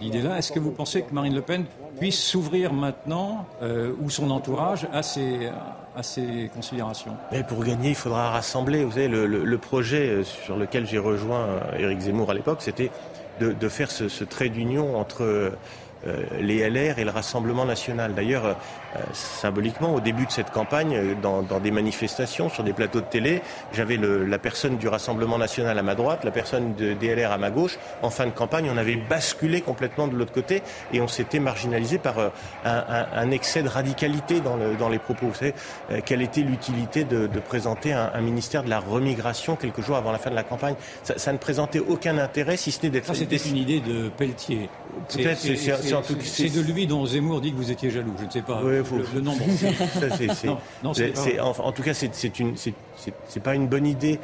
d'idées-là, est-ce que vous pensez que Marine Le Pen puisse s'ouvrir maintenant, euh, ou son entourage, à ces, à ces considérations? Mais Pour gagner, il faudra rassembler. Vous savez, le, projet sur lequel j'ai rejoint Éric Zemmour à l'époque, c'était de, faire ce, ce trait d'union entre les LR et le Rassemblement national. D'ailleurs, symboliquement, au début de cette campagne, dans, des manifestations, sur des plateaux de télé, j'avais la personne du Rassemblement national à ma droite, la personne de, des LR à ma gauche. En fin de campagne, on avait basculé complètement de l'autre côté et on s'était marginalisé par un, excès de radicalité dans, le, dans les propos. Vous savez, quelle était l'utilité de, présenter un, ministère de la remigration quelques jours avant la fin de la campagne? Ça, ne présentait aucun intérêt, si ce n'est d'être... C'était une idée de Pelletier. Peut-être c'est de lui dont Zemmour dit que vous étiez jaloux. Je ne sais pas le, nombre. en, tout cas, c'est une, c'est pas une bonne idée.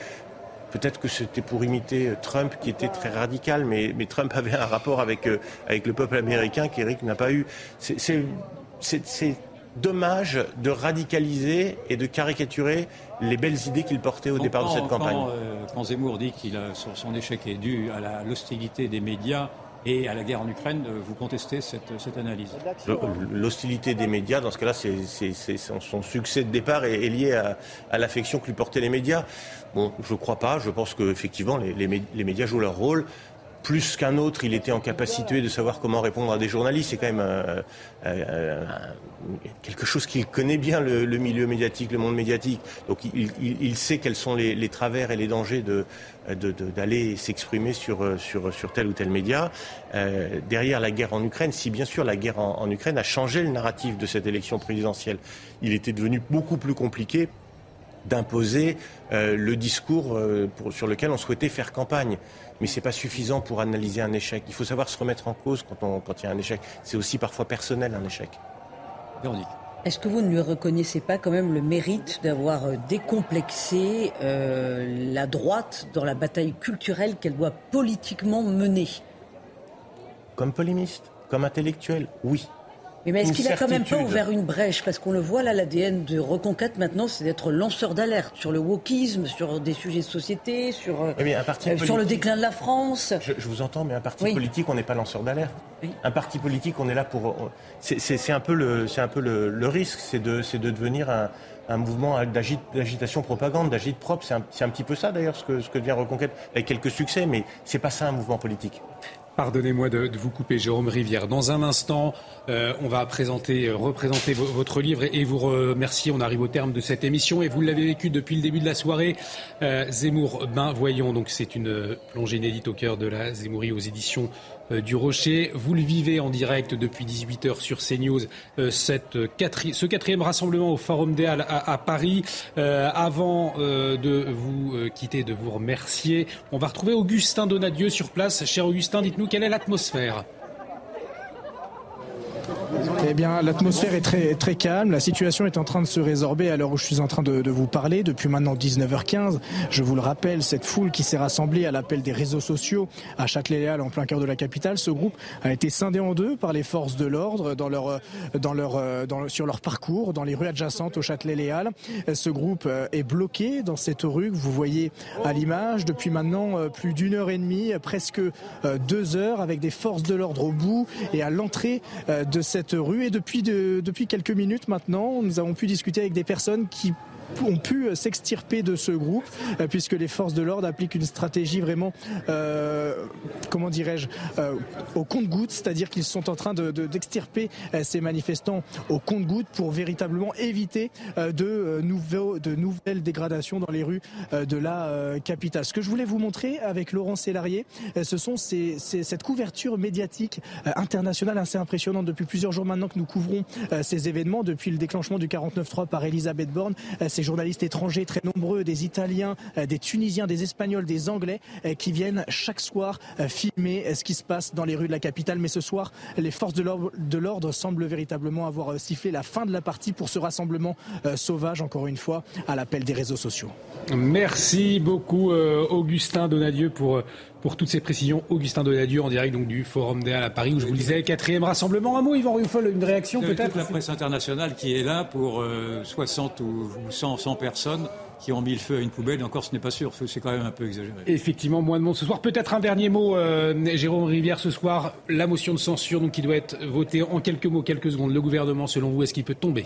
Peut-être que c'était pour imiter Trump, qui était très radical, mais, mais Trump avait un rapport avec, euh, avec le peuple américain qu'Eric n'a pas eu. C'est dommage de radicaliser et de caricaturer les belles idées qu'il portait au départ de cette campagne. Euh, quand, Zemmour dit qu'il son échec est dû à l'hostilité des médias et à la guerre en Ukraine, euh, vous contestez cette, analyse L'hostilité des médias, dans ce cas-là, son, succès de départ est, lié à, l'affection que lui portaient les médias. Bon, je ne crois pas. Je pense qu'effectivement, les médias jouent leur rôle plus qu'un autre, il était en capacité de savoir comment répondre à des journalistes. C'est quand même euh, euh, quelque chose qu'il connaît bien, le, milieu médiatique, le monde médiatique. Donc il, sait quels sont les, travers et les dangers d'aller s'exprimer sur, tel ou tel média. Euh, derrière la guerre en Ukraine, si bien sûr la guerre en, Ukraine a changé le narratif de cette élection présidentielle, il était devenu beaucoup plus compliqué d'imposer le discours sur lequel on souhaitait faire campagne mais ce n'est pas suffisant pour analyser un échec. Il faut savoir se remettre en cause quand, quand il y a un échec. C'est aussi parfois personnel un échec. Est-ce que vous ne lui reconnaissez pas quand même le mérite d'avoir euh, décomplexé euh, la droite dans la bataille culturelle qu'elle doit politiquement mener? Comme polémiste, comme intellectuel, oui. Mais, est-ce qu'il a quand même pas ouvert une brèche? Parce qu'on le voit là, l'ADN de Reconquête maintenant, c'est d'être lanceur d'alerte sur le wokisme, sur des sujets de société, sur, euh, eh euh, sur le déclin de la France. Je, vous entends, mais un parti politique, on n'est pas lanceur d'alerte. Un parti politique, on est là pour. C'est un peu le, un peu le, risque, c'est de, de devenir un, un mouvement d'agitation propagande, d'agite propre. C'est un, un, petit peu ça d'ailleurs ce que, ce que devient Reconquête, avec quelques succès, mais c'est pas ça un mouvement politique. Pardonnez-moi de, vous couper, Jérôme Rivière. Dans un instant, euh, on va présenter, euh, représenter votre livre et, vous remercier. On arrive au terme de cette émission et vous l'avez vécu depuis le début de la soirée. Euh, Zemmour, ben voyons, donc c'est une plongée inédite au cœur de la Zemmourie aux éditions du Rocher. Vous le vivez en direct depuis 18h sur CNews, euh, cette ce quatrième rassemblement au Forum des Halles à, Paris. Euh, avant de vous quitter, de vous remercier, on va retrouver Augustin Donadieu sur place. Cher Augustin, dites-nous quelle est l'atmosphère eh bien, l'atmosphère est très, très calme. La situation est en train de se résorber à l'heure où je suis en train de, vous parler. Depuis maintenant 19h15, je vous le rappelle, cette foule qui s'est rassemblée à l'appel des réseaux sociaux à Châtelet-Léal, en plein cœur de la capitale, ce groupe a été scindé en deux par les forces de l'ordre dans leur, dans leur, dans sur leur parcours, dans les rues adjacentes au Châtelet-Léal. Ce groupe euh, est bloqué dans cette rue que vous voyez à l'image depuis maintenant euh, plus d'une heure et demie, presque euh, deux heures, avec des forces de l'ordre au bout et à l'entrée de cette rue. Et depuis, depuis quelques minutes maintenant, nous avons pu discuter avec des personnes qui ont pu s'extirper de ce groupe euh, puisque les forces de l'ordre appliquent une stratégie vraiment, euh, comment dirais-je, euh, au compte-gouttes, c'est-à-dire qu'ils sont en train d'extirper de, ces manifestants au compte-gouttes pour véritablement éviter de, de nouvelles dégradations dans les rues de la capitale. Ce que je voulais vous montrer avec Laurent Sélarié, ce sont ces, cette couverture médiatique internationale assez impressionnante depuis plusieurs jours maintenant que nous couvrons ces événements depuis le déclenchement du 49-3 par Elisabeth Borne des journalistes étrangers très nombreux, des Italiens, euh, des Tunisiens, des Espagnols, des Anglais, euh, qui viennent chaque soir euh, filmer ce qui se passe dans les rues de la capitale. Mais ce soir, les forces de l'ordre semblent véritablement avoir sifflé la fin de la partie pour ce rassemblement sauvage, encore une fois, à l'appel des réseaux sociaux. Merci beaucoup, Augustin Donadieu, pour pour toutes ces précisions. Augustin Donadieu en direct donc, du Forum des Halles à Paris où je vous disais quatrième rassemblement. Un mot, Yvan Rufol, une réaction peut-être la presse internationale qui est là pour 60 ou 100, 100 personnes qui ont mis le feu à une poubelle. Et encore, ce n'est pas sûr. C'est quand même un peu exagéré. Effectivement, moins de monde ce soir. Peut-être un dernier mot, euh, Jérôme Rivière, ce soir. La motion de censure donc, qui doit être votée en quelques mots, quelques secondes. Le gouvernement, selon vous, est-ce qu'il peut tomber?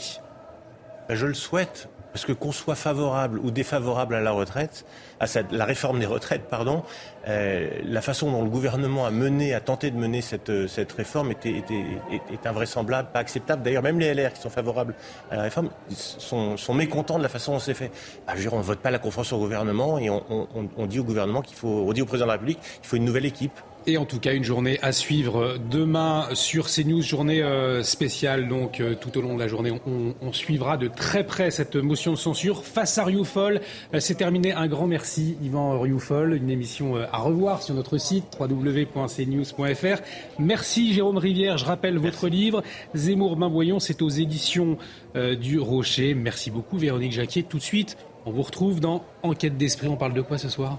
Ben, Je le souhaite. Parce que qu'on soit favorable ou défavorable à la retraite, à la réforme des retraites, pardon, euh, la façon dont le gouvernement a mené, a tenté de mener cette, euh, cette réforme est, invraisemblable, pas acceptable. D'ailleurs, même les LR qui sont favorables à la réforme sont, mécontents de la façon dont c'est fait. Bah, je on ne vote pas la confiance au gouvernement et on, on, on dit au gouvernement qu'il faut, on dit au président de la République qu'il faut une nouvelle équipe. Et en tout cas, une journée à suivre demain sur CNews, journée euh, spéciale. Donc, euh, tout au long de la journée, on, suivra de très près cette motion de censure face à Rioufol. Euh, c'est terminé. Un grand merci, Yvan Rioufol. Une émission à revoir sur notre site www.cnews.fr. Merci, Jérôme Rivière. Je rappelle votre livre, Zemmour Bain c'est aux éditions du Rocher. Merci beaucoup, Véronique Jacquier. Tout de suite, on vous retrouve dans Enquête d'esprit. On parle de quoi ce soir?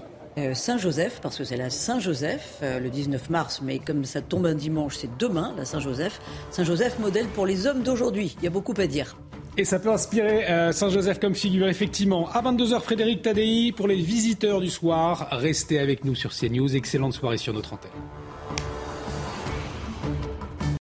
Saint-Joseph, parce que c'est la Saint-Joseph, euh, le 19 mars, mais comme ça tombe un dimanche, c'est demain, la Saint-Joseph. Saint-Joseph, modèle pour les hommes d'aujourd'hui. Il y a beaucoup à dire. Et ça peut inspirer euh, Saint-Joseph comme figure, effectivement. À 22h, Frédéric Tadei, pour les visiteurs du soir, restez avec nous sur CNews. Excellente soirée sur notre antenne.